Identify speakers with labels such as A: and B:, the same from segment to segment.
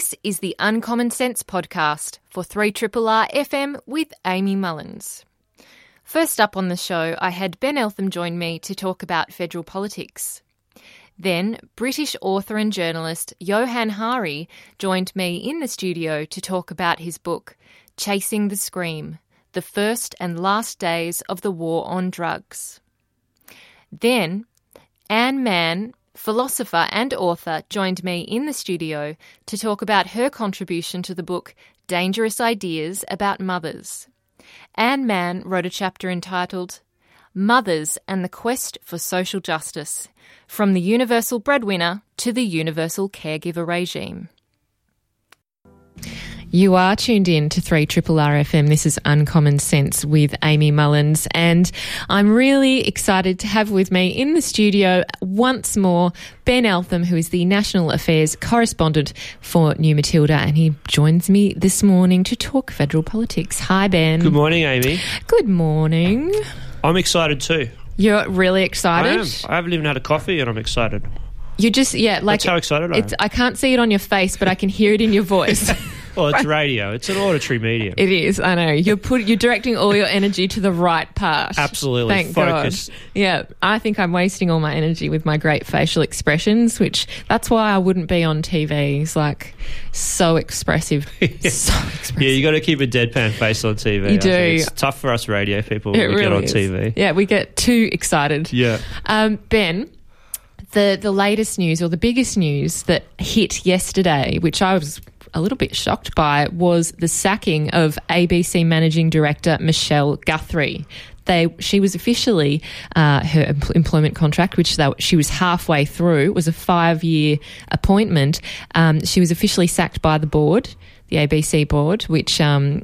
A: This is the Uncommon Sense podcast for 3RRR FM with Amy Mullins. First up on the show, I had Ben Eltham join me to talk about federal politics. Then, British author and journalist Johann Hari joined me in the studio to talk about his book, Chasing the Scream The First and Last Days of the War on Drugs. Then, Anne Manne, philosopher and author, joined me in the studio to talk about her contribution to the book Dangerous Ideas About Mothers. Anne Manne wrote a chapter entitled Mothers and the Quest for Social Justice From the Universal Breadwinner to the Universal Caregiver Regime. You are tuned in to 3 Triple RFM. This is Uncommon Sense with Amy Mullins. And I'm really excited to have with me in the studio once more Ben Eltham, who is the National Affairs correspondent for New Matilda. And he joins me this morning to talk federal politics. Hi, Ben.
B: Good morning, Amy.
A: Good morning.
B: I'm excited too.
A: You're really excited?
B: I am. I haven't even had a coffee and I'm excited.
A: You just, yeah, like.
B: That's how excited I am.
A: I can't see it on your face, but I can hear it in your voice.
B: Well, it's radio. It's an auditory medium.
A: It is. I know. You're put. You're directing all your energy to the right part.
B: Absolutely.
A: Thank
B: Focus.
A: God. Yeah. I think I'm wasting all my energy with my great facial expressions, which that's why I wouldn't be on TV. It's like so expressive. So expressive.
B: Yeah, you got to keep a deadpan face on TV.
A: You
B: I
A: do.
B: It's tough for us radio people when
A: It
B: we
A: really
B: get on
A: is.
B: TV.
A: Yeah, we get too excited.
B: Yeah.
A: Um, ben, the the latest news or the biggest news that hit yesterday, which I was a little bit shocked by, was the sacking of ABC managing director Michelle Guthrie. They, she was officially uh, her em- employment contract, which they, she was halfway through, was a five year appointment. Um, she was officially sacked by the board, the ABC board, which um,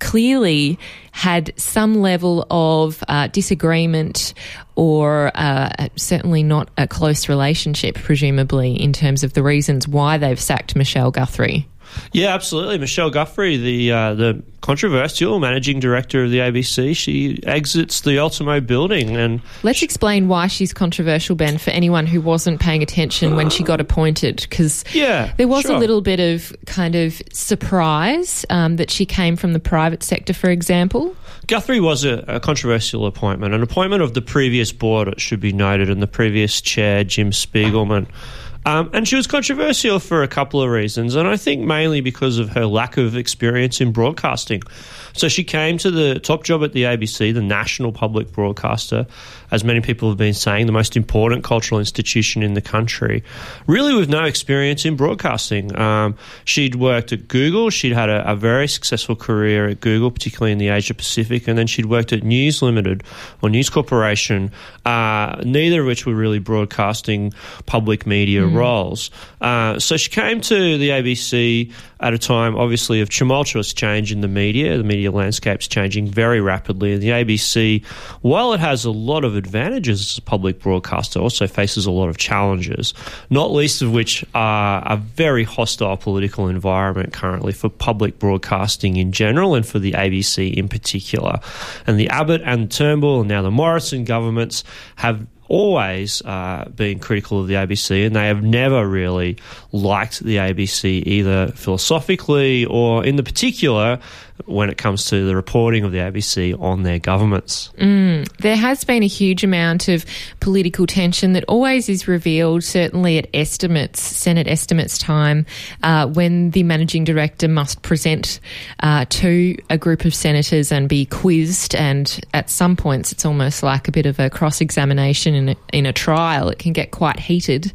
A: clearly had some level of uh, disagreement or uh, certainly not a close relationship, presumably, in terms of the reasons why they've sacked Michelle Guthrie.
B: Yeah, absolutely. Michelle Guthrie, the uh, the controversial managing director of the ABC, she exits the Ultimo building, and
A: Let's explain why she's controversial, Ben, for anyone who wasn't paying attention when she got appointed, because
B: yeah,
A: there was a little bit of kind of surprise um, that she came from the private sector, for example.
B: Guthrie was a, a controversial appointment, an appointment of the previous board, it should be noted, and the previous chair, Jim Spigelman. Um, and she was controversial for a couple of reasons, and I think mainly because of her lack of experience in broadcasting. So she came to the top job at the ABC, the national public broadcaster, as many people have been saying, the most important cultural institution in the country, really with no experience in broadcasting. Um, she'd worked at Google, she'd had a, a very successful career at Google, particularly in the Asia Pacific, and then she'd worked at News Limited or News Corporation, uh, neither of which were really broadcasting public media roles. Uh, so she came to the ABC at a time, obviously, of tumultuous change in the media. The media landscape's changing very rapidly, and the ABC, while it has a lot of advantages as a public broadcaster, also faces a lot of challenges, not least of which are a very hostile political environment currently for public broadcasting in general and for the ABC in particular. And the Abbott and Turnbull and now the Morrison governments have always uh, been critical of the ABC, and they have never really liked the ABC either philosophically or, in the particular, when it comes to the reporting of the ABC on their governments.
A: There has been a huge amount of political tension that always is revealed, certainly at estimates, Senate estimates time, uh, when the managing director must present uh, to a group of senators and be quizzed. And at some points, it's almost like a bit of a cross examination in in a trial. It can get quite heated.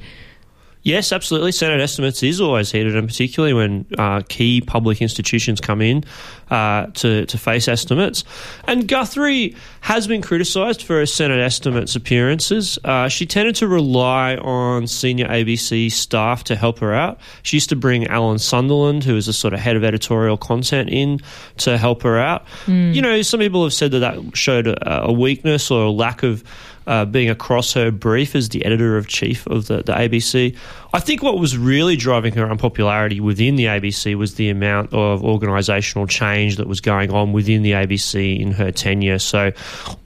B: Yes, absolutely. Senate estimates is always heated, and particularly when uh, key public institutions come in uh, to, to face estimates. And Guthrie has been criticised for her Senate estimates appearances. Uh, she tended to rely on senior ABC staff to help her out. She used to bring Alan Sunderland, who is a sort of head of editorial content, in to help her out. You know, some people have said that that showed a, a weakness or a lack of uh, being across her brief as the editor of chief of the, the ABC. I think what was really driving her unpopularity within the ABC was the amount of organisational change that was going on within the ABC in her tenure. So,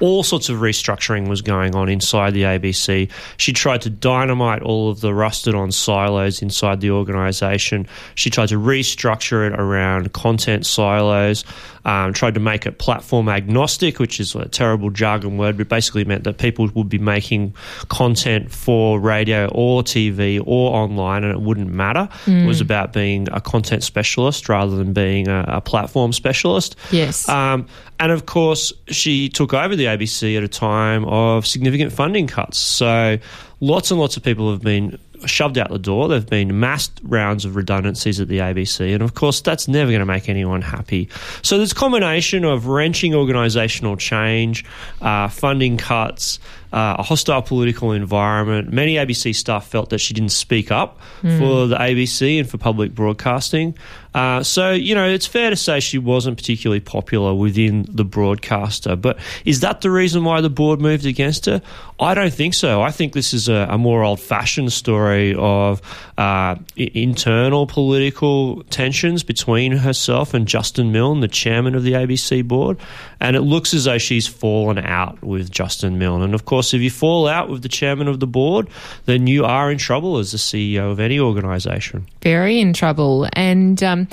B: all sorts of restructuring was going on inside the ABC. She tried to dynamite all of the rusted on silos inside the organisation. She tried to restructure it around content silos, um, tried to make it platform agnostic, which is a terrible jargon word, but basically meant that people would be making content for radio or TV or online and it wouldn't matter. Mm. It was about being a content specialist rather than being a, a platform specialist.
A: Yes.
B: Um, and of course, she took over the ABC at a time of significant funding cuts. So lots and lots of people have been shoved out the door. There have been mass rounds of redundancies at the ABC, and of course, that's never going to make anyone happy. So, this combination of wrenching organisational change, uh, funding cuts, uh, a hostile political environment. Many ABC staff felt that she didn't speak up mm. for the ABC and for public broadcasting. Uh, so, you know, it's fair to say she wasn't particularly popular within the broadcaster. But is that the reason why the board moved against her? I don't think so. I think this is a, a more old fashioned story of uh, internal political tensions between herself and Justin Milne, the chairman of the ABC board. And it looks as though she's fallen out with Justin Milne. And of course, if you fall out with the chairman of the board, then you are in trouble as the CEO of any organisation.
A: Very in trouble. And um,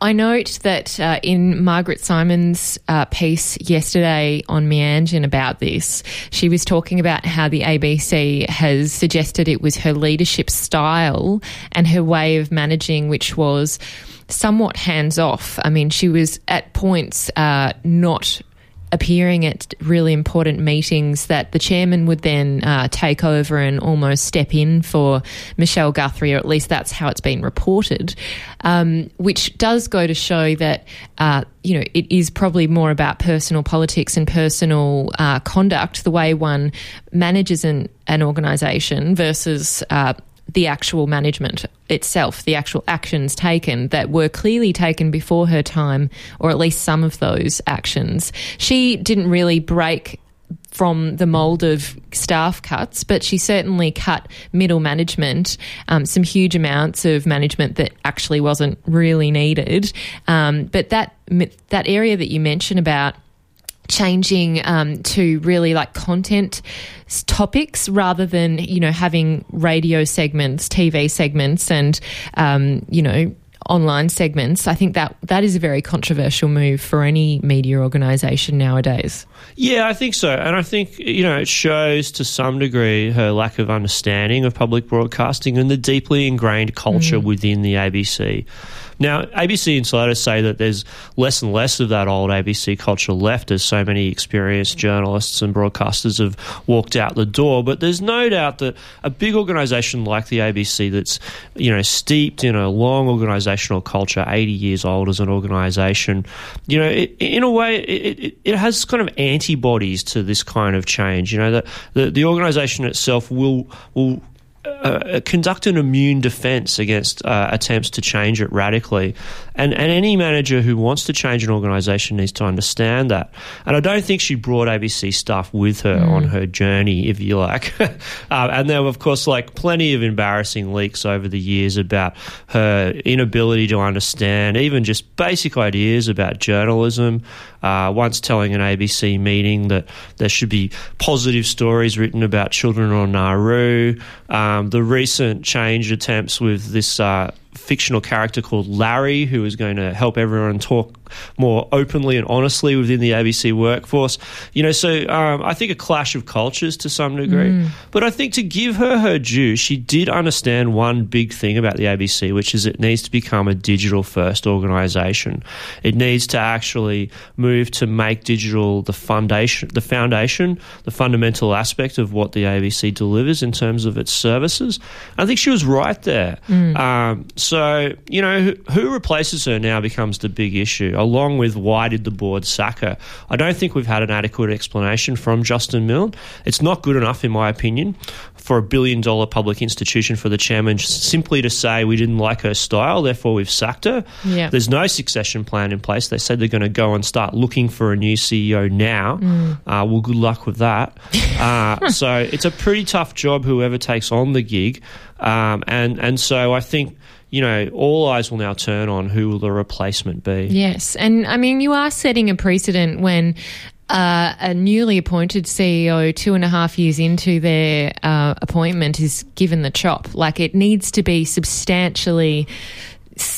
A: I note that uh, in Margaret Simons' uh, piece yesterday on Meanjin about this, she was talking about how the ABC has suggested it was her leadership style and her way of managing, which was somewhat hands off. I mean, she was at points uh, not appearing at really important meetings that the chairman would then uh, take over and almost step in for Michelle Guthrie, or at least that's how it's been reported, um, which does go to show that. Uh, you know, it is probably more about personal politics and personal uh, conduct, the way one manages an, an organisation versus uh, the actual management itself, the actual actions taken that were clearly taken before her time, or at least some of those actions. She didn't really break from the mold of staff cuts, but she certainly cut middle management, um, some huge amounts of management that actually wasn't really needed. Um, but that that area that you mentioned about changing um, to really like content topics rather than you know having radio segments, TV segments, and um, you know online segments. I think that that is a very controversial move for any media organisation nowadays.
B: Yeah, I think so, and I think you know it shows to some degree her lack of understanding of public broadcasting and the deeply ingrained culture mm. within the ABC. Now, ABC insiders say that there's less and less of that old ABC culture left as so many experienced journalists and broadcasters have walked out the door. But there's no doubt that a big organisation like the ABC that's, you know, steeped in a long organisational culture, 80 years old as an organisation, you know, it, in a way, it, it, it, has kind of antibodies to this kind of change. You know, the, the, the organisation itself will, will uh, conduct an immune defense against uh, attempts to change it radically. And, and any manager who wants to change an organization needs to understand that. And I don't think she brought ABC stuff with her mm. on her journey, if you like. uh, and there were, of course, like plenty of embarrassing leaks over the years about her inability to understand even just basic ideas about journalism. Uh, once telling an ABC meeting that there should be positive stories written about children on Nauru. Um, the recent change attempts with this uh, fictional character called Larry, who is going to help everyone talk more openly and honestly within the ABC workforce. You know, so um, I think a clash of cultures to some degree. Mm. But I think to give her her due, she did understand one big thing about the ABC, which is it needs to become a digital first organisation. It needs to actually move to make digital the foundation, the foundation, the fundamental aspect of what the ABC delivers in terms of its services. I think she was right there. Mm. Um, so, you know, who, who replaces her now becomes the big issue. Along with why did the board sack her. I don't think we've had an adequate explanation from Justin Milne. It's not good enough, in my opinion, for a billion dollar public institution for the chairman simply to say we didn't like her style, therefore we've sacked her. There's no succession plan in place. They said they're going to go and start looking for a new CEO now.
A: Mm.
B: Uh, well, good luck with that. uh, so it's a pretty tough job, whoever takes on the gig. Um, and, and so I think you know, all eyes will now turn on who will the replacement be.
A: Yes. And I mean, you are setting a precedent when uh, a newly appointed CEO, two and a half years into their uh, appointment, is given the chop. Like it needs to be substantially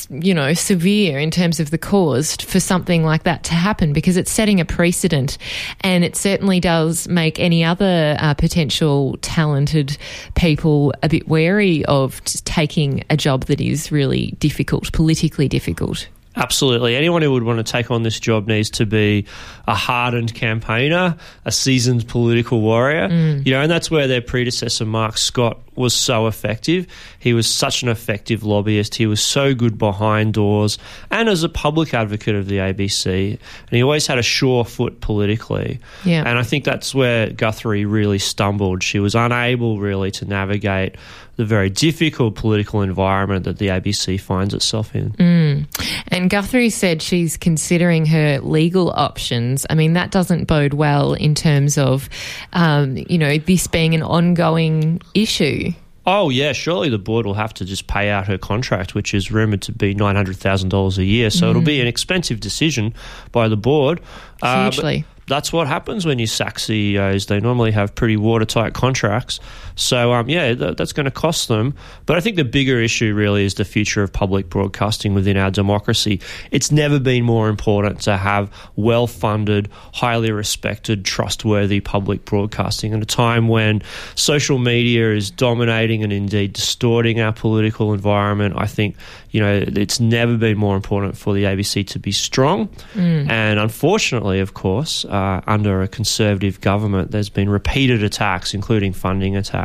A: you know, severe in terms of the cause for something like that to happen because it's setting a precedent and it certainly does make any other uh, potential talented people a bit wary of taking a job that is really difficult, politically difficult.
B: Absolutely. Anyone who would want to take on this job needs to be a hardened campaigner, a seasoned political warrior.
A: Mm.
B: You know, and that's where their predecessor, Mark Scott, was so effective. He was such an effective lobbyist. He was so good behind doors and as a public advocate of the ABC. And he always had a sure foot politically.
A: Yeah.
B: And I think that's where Guthrie really stumbled. She was unable really to navigate the very difficult political environment that the ABC finds itself in.
A: Mm. And Guthrie said she's considering her legal options. I mean, that doesn't bode well in terms of, um, you know, this being an ongoing issue.
B: Oh yeah, surely the board will have to just pay out her contract, which is rumored to be nine hundred thousand dollars a year. So mm. it'll be an expensive decision by the board.
A: Uh, Hugely.
B: Uh, that's what happens when you sack CEOs. They normally have pretty watertight contracts. So, um, yeah, th- that's going to cost them. But I think the bigger issue really is the future of public broadcasting within our democracy. It's never been more important to have well funded, highly respected, trustworthy public broadcasting at a time when social media is dominating and indeed distorting our political environment. I think, you know, it's never been more important for the ABC to be strong. Mm. And unfortunately, of course, uh, under a conservative government, there's been repeated attacks, including funding attacks,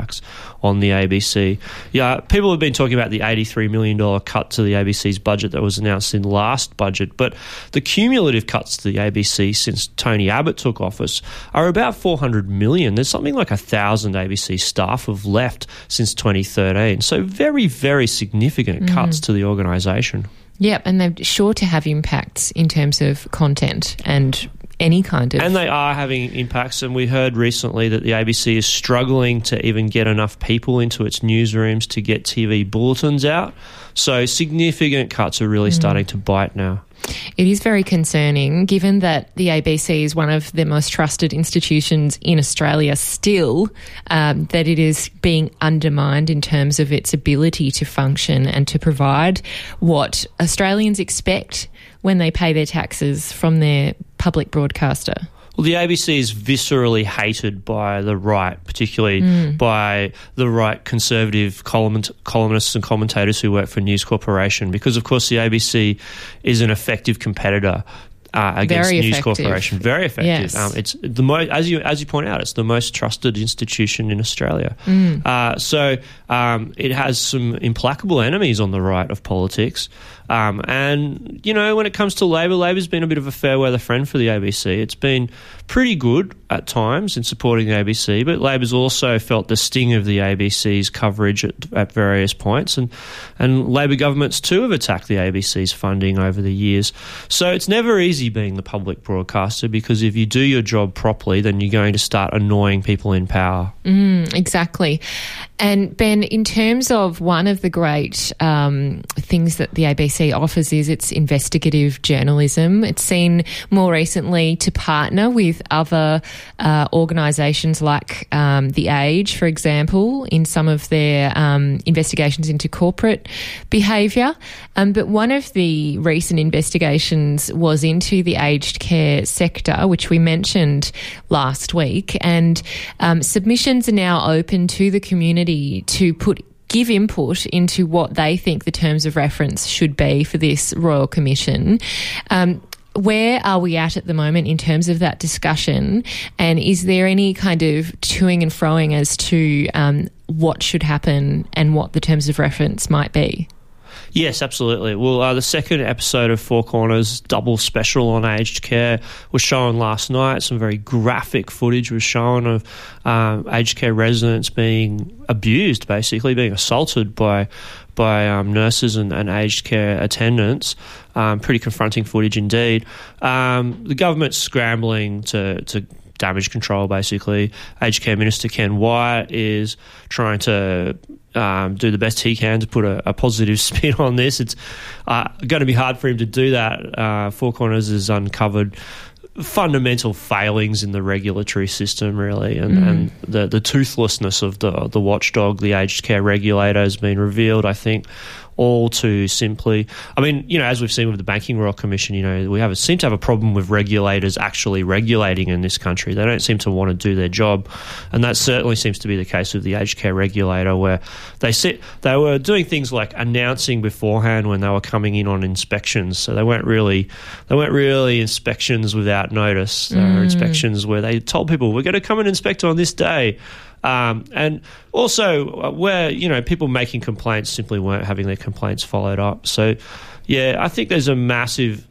B: on the ABC. Yeah, people have been talking about the $83 million cut to the ABC's budget that was announced in last budget, but the cumulative cuts to the ABC since Tony Abbott took office are about 400 million. There's something like a thousand ABC staff have left since 2013. So very, very significant mm. cuts to the organisation.
A: Yep, and they're sure to have impacts in terms of content and any kind of.
B: And they are having impacts. And we heard recently that the ABC is struggling to even get enough people into its newsrooms to get TV bulletins out. So significant cuts are really mm. starting to bite now.
A: It is very concerning given that the ABC is one of the most trusted institutions in Australia still, um, that it is being undermined in terms of its ability to function and to provide what Australians expect when they pay their taxes from their public broadcaster.
B: Well, the ABC is viscerally hated by the right, particularly mm. by the right conservative columnists and commentators who work for News Corporation, because, of course, the ABC is an effective competitor uh, against
A: Very
B: News
A: effective.
B: Corporation. Very effective.
A: Yes.
B: Um, it's the most, as you as you point out, it's the most trusted institution in Australia.
A: Mm.
B: Uh, so um, it has some implacable enemies on the right of politics. Um, and, you know, when it comes to Labor, Labor's been a bit of a fair weather friend for the ABC. It's been pretty good at times in supporting the ABC, but Labor's also felt the sting of the ABC's coverage at, at various points. And, and Labor governments too have attacked the ABC's funding over the years. So it's never easy being the public broadcaster because if you do your job properly, then you're going to start annoying people in power.
A: Mm, exactly. And Ben, in terms of one of the great um, things that the ABC offers is its investigative journalism. It's seen more recently to partner with other uh, organisations like um, The Age, for example, in some of their um, investigations into corporate behaviour. Um, but one of the recent investigations was into the aged care sector, which we mentioned last week, and um, submissions are now open to the community to put give input into what they think the terms of reference should be for this Royal Commission. Um, where are we at at the moment in terms of that discussion? And is there any kind of toing and froing as to um, what should happen and what the terms of reference might be?
B: Yes, absolutely. Well, uh, the second episode of Four Corners double special on aged care was shown last night. Some very graphic footage was shown of um, aged care residents being abused, basically being assaulted by by um, nurses and, and, aged care attendants. Um, pretty confronting footage indeed. Um, the government's scrambling to to damage control, basically. Aged Care Minister Ken Wyatt is trying to um, do the best he can to put a, a positive spin on this. It's uh, going to be hard for him to do that. Uh, Four Corners has uncovered fundamental failings in the regulatory system, really, and, mm. and the the toothlessness of the the watchdog, the aged care regulator, has been revealed. I think all too simply. I mean, you know, as we've seen with the Banking Royal Commission, you know, we have a, seem to have a problem with regulators actually regulating in this country. They don't seem to want to do their job, and that certainly seems to be the case with the aged care regulator, where they sit, they were doing things like announcing beforehand when they were coming in on inspections. So they weren't really they weren't really inspections without notice. They were mm. inspections where they told people we're going to come and inspect on this day. Um, and also, uh, where you know people making complaints simply weren't having their complaints followed up. So, yeah, I think there's a massive,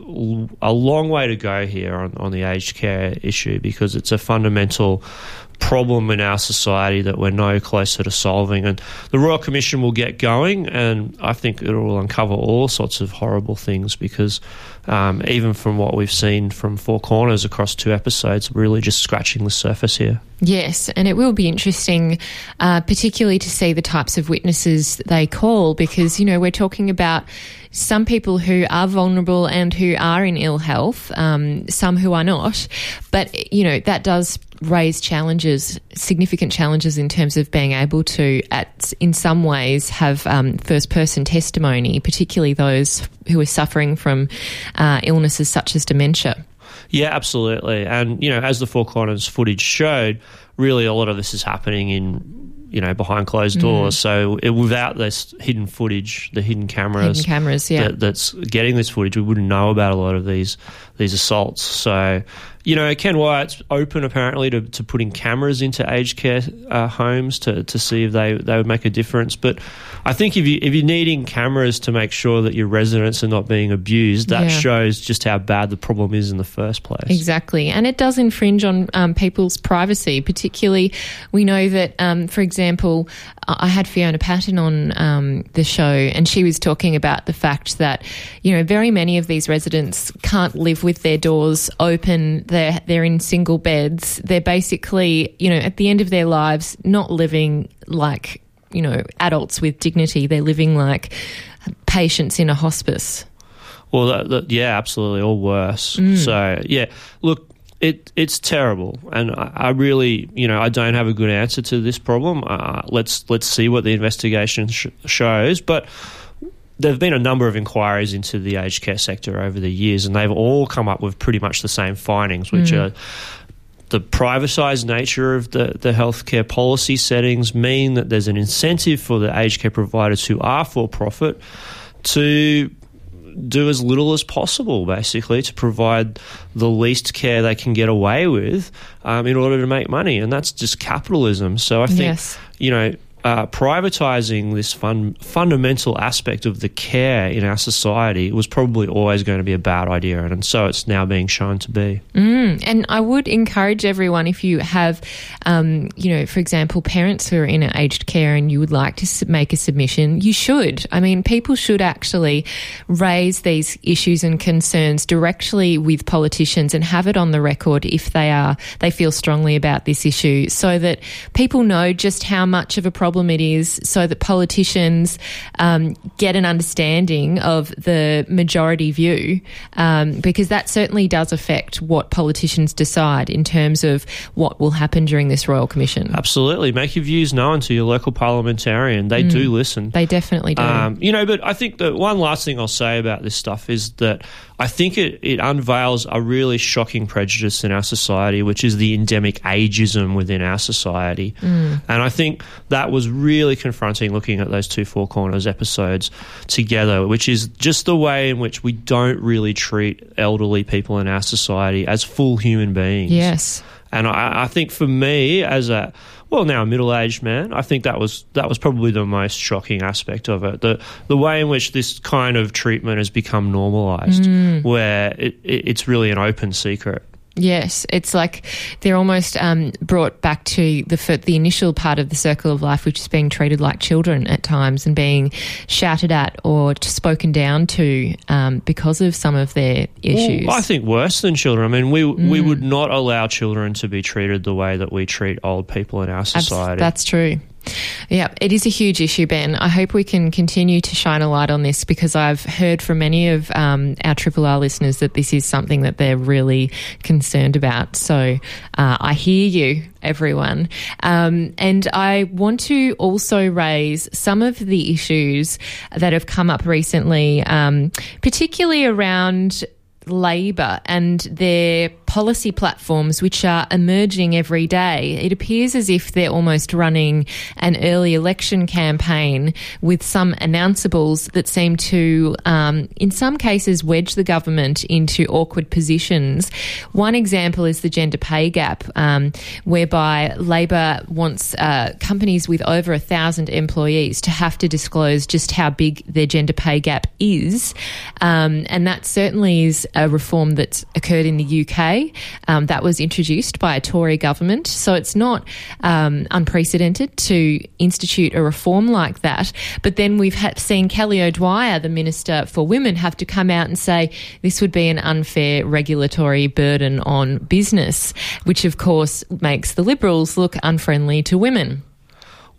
B: a long way to go here on, on the aged care issue because it's a fundamental problem in our society that we're no closer to solving. And the Royal Commission will get going, and I think it will uncover all sorts of horrible things because um, even from what we've seen from Four Corners across two episodes, really just scratching the surface here.
A: Yes, and it will be interesting, uh, particularly to see the types of witnesses they call, because, you know, we're talking about some people who are vulnerable and who are in ill health, um, some who are not. But, you know, that does raise challenges, significant challenges in terms of being able to, at in some ways, have um, first person testimony, particularly those who are suffering from uh, illnesses such as dementia.
B: Yeah, absolutely. And, you know, as the Four Corners footage showed, really a lot of this is happening in you know behind closed doors. Mm. So it, without this hidden footage, the hidden cameras,
A: hidden cameras, yeah,
B: that, that's getting this footage, we wouldn't know about a lot of these these assaults. So you know, Ken Wyatt's open apparently to, to putting cameras into aged care uh, homes to, to see if they, they would make a difference. But I think if you if you're needing cameras to make sure that your residents are not being abused, that yeah. shows just how bad the problem is in the first place.
A: Exactly, and it does infringe on um, people's privacy. Particularly, we know that, um, for example, I had Fiona Patten on um, the show, and she was talking about the fact that you know very many of these residents can't live with their doors open they're they're in single beds. They're basically, you know, at the end of their lives, not living like you know adults with dignity. They're living like patients in a hospice.
B: Well, that, that, yeah, absolutely, or worse. Mm. So yeah, look, it it's terrible, and I, I, really, you know, I don't have a good answer to this problem. Uh, let's let's see what the investigation sh- shows, but there have been a number of inquiries into the aged care sector over the years, and they've all come up with pretty much the same findings, which mm. are the privatised nature of the, the healthcare policy settings mean that there's an incentive for the aged care providers who are for profit to do as little as possible, basically, to provide the least care they can get away with um, in order to make money. And that's just capitalism. So I think, yes. you know, uh, privatizing this fun, fundamental aspect of the care in our society was probably always going to be a bad idea, and, and so it's now being shown to be.
A: Mm, and I would encourage everyone if you have, um, you know, for example, parents who are in aged care and you would like to make a submission, you should. I mean, people should actually raise these issues and concerns directly with politicians and have it on the record if they are they feel strongly about this issue, so that people know just how much of a problem problem it is so that politicians um, get an understanding of the majority view, um, because that certainly does affect what politicians decide in terms of what will happen during this Royal Commission.
B: Absolutely. Make your views known to your local parliamentarian. They mm, do listen.
A: They definitely do. Um,
B: you know, but I think the one last thing I'll say about this stuff is that I think it, it unveils a really shocking prejudice in our society, which is the endemic ageism within our society. Mm. And I think that was really confronting looking at those two Four Corners episodes together, which is just the way in which we don't really treat elderly people in our society as full human beings.
A: Yes.
B: And I, I think for me, as a well now a middle aged man, I think that was that was probably the most shocking aspect of it. The the way in which this kind of treatment has become normalised,
A: Mm.
B: where it, it, it's really an open secret.
A: Yes, it's like they're almost um, brought back to the the initial part of the circle of life, which is being treated like children at times and being shouted at or spoken down to um, because of some of their issues.
B: Well, I think worse than children. I mean, we we
A: Mm.
B: would not allow children to be treated the way that we treat old people in our society.
A: That's true. Yeah, it is a huge issue, Ben. I hope we can continue to shine a light on this because I've heard from many of um, our Triple R listeners that this is something that they're really concerned about. So uh, I hear you, everyone. Um, and I want to also raise some of the issues that have come up recently, um, particularly around Labor and their policy platforms, which are emerging every day. It appears as if they're almost running an early election campaign with some announceables that seem to, um, in some cases, wedge the government into awkward positions. One example is the gender pay gap, um, whereby Labor wants uh, companies with over a thousand employees to have to disclose just how big their gender pay gap is. Um, and that certainly is a reform that's occurred in the UK. Um, that was introduced by a Tory government. So it's not um, unprecedented to institute a reform like that. But then we've seen Kelly O'Dwyer, the Minister for Women, have to come out and say this would be an unfair regulatory burden on business, which of course makes the Liberals look unfriendly to women.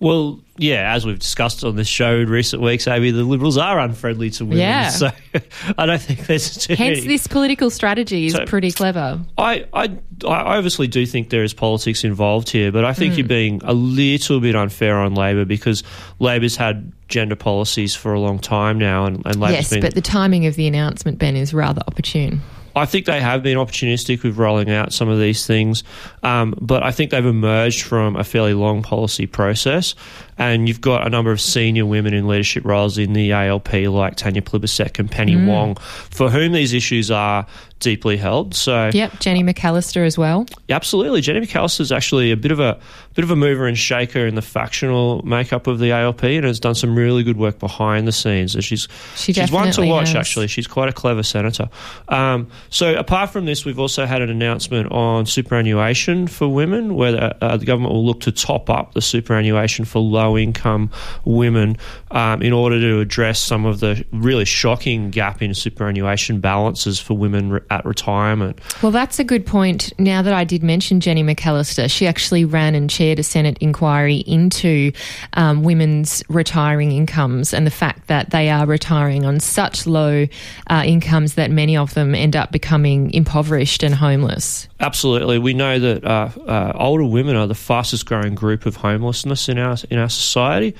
B: Well, yeah, as we've discussed on this show in recent weeks, Amy, the Liberals are unfriendly to women.
A: Yeah.
B: So I don't think there's too
A: Hence,
B: many.
A: this political strategy is
B: So-
A: pretty clever.
B: I, I, I obviously do think there is politics involved here, but I think
A: Hmm.
B: you're being a little bit unfair on Labor because Labor's had gender policies for a long time now, and, and Labor's
A: Yes,
B: been.
A: but the timing of the announcement, Ben, is rather opportune.
B: I think they have been opportunistic with rolling out some of these things, um, but I think they've emerged from a fairly long policy process. And you've got a number of senior women in leadership roles in the ALP, like Tanya Plibersek and Penny
A: Mm.
B: Wong, for whom these issues are deeply held. So,
A: Yep, Jenny McAllister as well.
B: absolutely, Jenny McAllister is actually a bit of a bit of a mover and shaker in the factional makeup of the ALP, and has done some really good work behind the scenes. She's
A: She
B: she's one to watch.
A: has.
B: Actually, she's quite a clever senator. Um, so apart from this, we've also had an announcement on superannuation for women, where the, uh, the government will look to top up the superannuation for low-income women um, in order to address some of the really shocking gap in superannuation balances for women re- at retirement.
A: Well, that's a good point. Now that I did mention Jenny McAllister, she actually ran and chaired a Senate inquiry into um, women's retiring incomes and the fact that they are retiring on such low uh, incomes that many of them end up becoming impoverished and homeless.
B: Absolutely, we know that uh, uh, older women are the fastest growing group of homelessness in our in our society,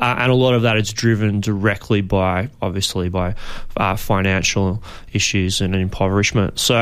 B: uh, and a lot of that is driven directly by obviously by uh, financial issues and impoverishment. So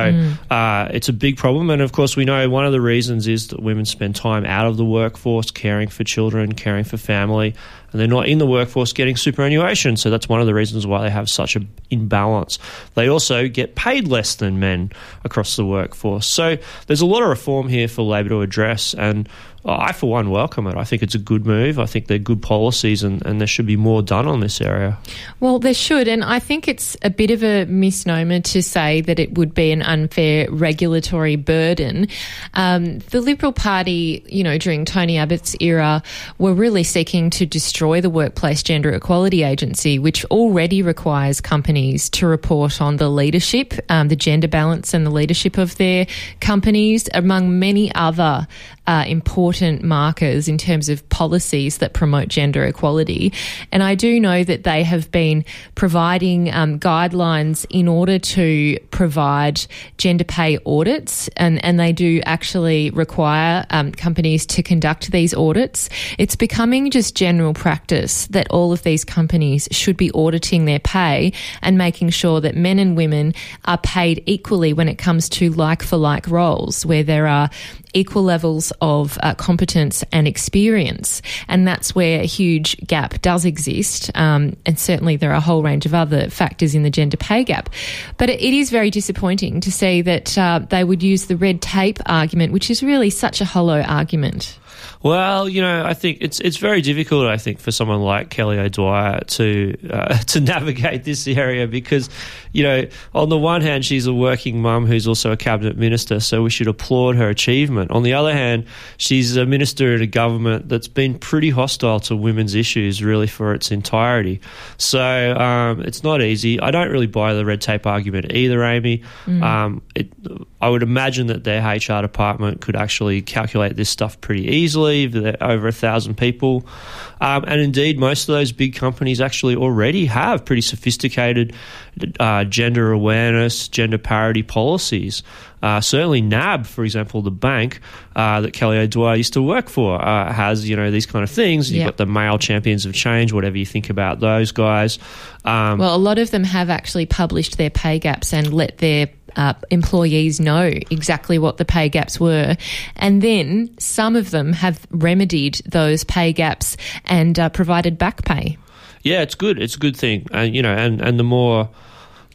B: uh, it's a big problem, and of course we know one of the reasons is that women spend time out of the workforce caring for children, caring for family, and they're not in the workforce getting superannuation. So that's one of the reasons why they have such an imbalance. They also get paid less than men across the workforce. So there's a lot of reform here for Labor to address, and I, for one, welcome it. I think it's a good move. I think they're good policies, and, and there should be more done on this area.
A: Well, there should, and I think it's a bit of a misnomer to say that it would be an unfair regulatory burden. Um, the Liberal Party, you know, during Tony Abbott's era, were really seeking to destroy the Workplace Gender Equality Agency, which already requires companies to report on the leadership, um, the gender balance, and the leadership of their companies, among many other uh, important markers in terms of policies that promote gender equality. And I do know that they have been providing um, guidelines in order to provide gender pay audits, and, and they do actually require um, companies to conduct these audits. It's becoming just general practice that all of these companies should be auditing their pay and making sure that men and women are paid equally when it comes to like for like roles, where there are equal levels of uh, competence and experience. And that's where a huge gap does exist. Um, and certainly there are a whole range of other factors in the gender pay gap. But it, is very disappointing to see that uh, they would use the red tape argument, which is really such a hollow argument.
B: Well, you know, I think it's it's very difficult. I think for someone like Kelly O'Dwyer to uh, to navigate this area because, you know, on the one hand, she's a working mum who's also a cabinet minister, so we should applaud her achievement. On the other hand, she's a minister in a government that's been pretty hostile to women's issues really for its entirety. So um, it's not easy. I don't really buy the red tape argument either, Amy. Mm. Um, it, I would imagine that their HR department could actually calculate this stuff pretty easily. They're over a thousand people. Um, and indeed, most of those big companies actually already have pretty sophisticated uh, gender awareness, gender parity policies. Uh, certainly, NAB, for example, the bank uh, that Kelly O'Dwyer used to work for, uh, has you know these kind of things. You've got the male champions of change, whatever you think about those guys.
A: Um, well, a lot of them have actually published their pay gaps and let their uh, employees know exactly what the pay gaps were. And then some of them have remedied those pay gaps and uh, provided back pay.
B: Yeah, it's good. It's a good thing. And, you know, and, and the more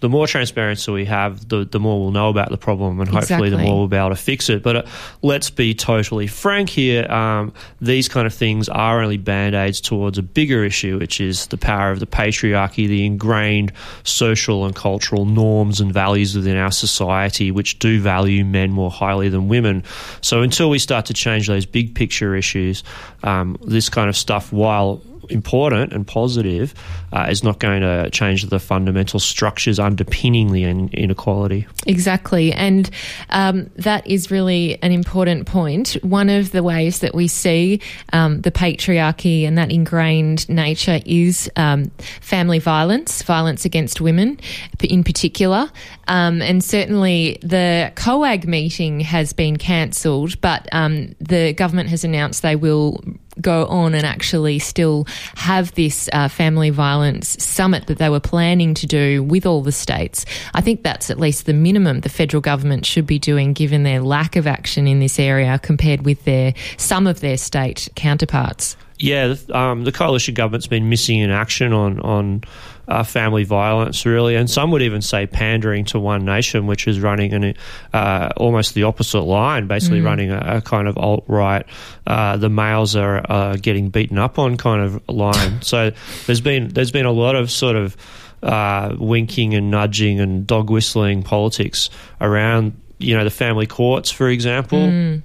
B: the more transparency we have, the, the more we'll know about the problem, and hopefully, exactly. the more we'll be able to fix it. But uh, let's be totally frank here: um, these kind of things are only band aids towards a bigger issue, which is the power of the patriarchy, the ingrained social and cultural norms and values within our society, which do value men more highly than women. So, until we start to change those big picture issues, um, this kind of stuff, while important and positive uh, is not going to change the fundamental structures underpinning the in- inequality.
A: Exactly. And um, that is really an important point. One of the ways that we see um, the patriarchy and that ingrained nature is um, family violence, violence against women in particular. Um, and certainly the COAG meeting has been cancelled, but um, the government has announced they will go on and actually still have this uh, family violence summit that they were planning to do with all the states. I think that's at least the minimum the federal government should be doing, given their lack of action in this area compared with their some of their state counterparts.
B: Yeah, um, the coalition government's been missing in action on on uh, family violence, really, and some would even say pandering to One Nation, which is running an uh, almost the opposite line, basically mm. running a, a, kind of alt right. Uh, the males are uh, getting beaten up on kind of line. so there's been there's been a lot of sort of uh, winking and nudging and dog whistling politics around you know the family courts, for example. Mm.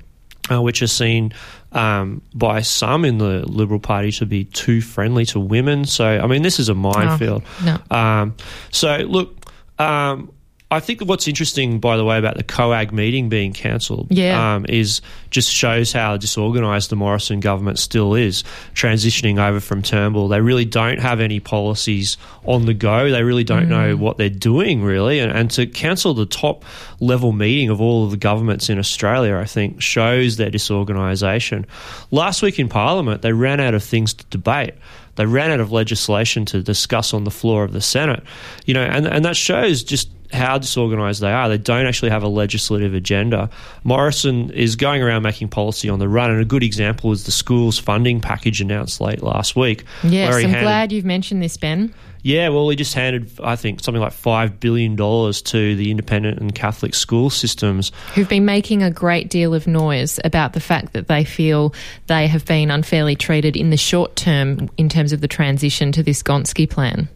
B: Uh, which are seen um, by some in the Liberal Party to be too friendly to women. So, I mean, this is a minefield.
A: No, no. Um,
B: so, look, um, I think what's interesting, by the way, about the COAG meeting being cancelled
A: yeah.
B: um, is just shows how disorganised the Morrison government still is, transitioning over from Turnbull. They really don't have any policies on the go. They really don't mm. know what they're doing, really. And, and to cancel the top level meeting of all of the governments in Australia, I think, shows their disorganisation. Last week in Parliament, they ran out of things to debate they ran out of legislation to discuss on the floor of the Senate. You know, and, and that shows just how disorganised they are. They don't actually have a legislative agenda. Morrison is going around making policy on the run, and a good example is the schools funding package announced late last week.
A: Yes, I'm handed, glad you've mentioned this, Ben.
B: Yeah, well, he just handed, I think, something like $5 billion to the independent and Catholic school systems.
A: Who've been making a great deal of noise about the fact that they feel they have been unfairly treated in the short term in terms of the transition to this Gonski plan.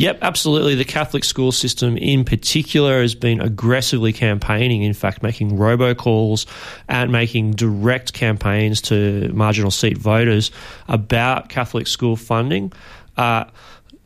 B: Yep, absolutely. The Catholic school system in particular has been aggressively campaigning, in fact, making robocalls and making direct campaigns to marginal seat voters about Catholic school funding. Uh,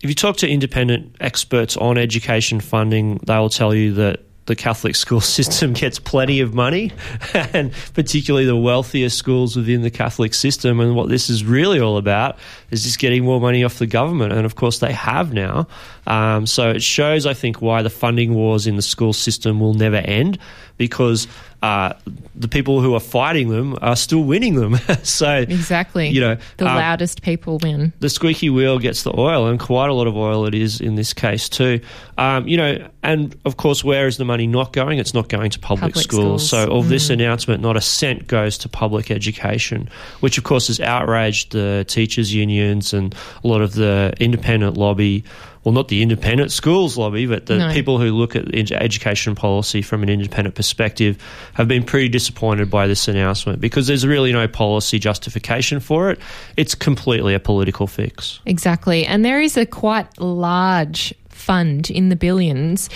B: if you talk to independent experts on education funding, they will tell you that the Catholic school system gets plenty of money, and particularly the wealthiest schools within the Catholic system. And what this is really all about is just getting more money off the government. And of course, they have now. Um, so it shows, I think, why the funding wars in the school system will never end because uh, the people who are fighting them are still winning them. so
A: exactly,
B: you know,
A: the
B: um,
A: loudest people win.
B: The squeaky wheel gets the oil, and quite a lot of oil it is in this case too. Um, you know, and of course, where is the money not going? It's not going to public,
A: Public
B: schools.
A: schools.
B: So of this
A: Mm.
B: announcement, not a cent goes to public education, which of course has outraged the teachers' unions and a lot of the independent lobby. Well, not the independent schools lobby, but the
A: No.
B: people who look at education policy from an independent perspective have been pretty disappointed by this announcement because there's really no policy justification for it. It's completely a political fix.
A: Exactly. And there is a quite large fund in the billions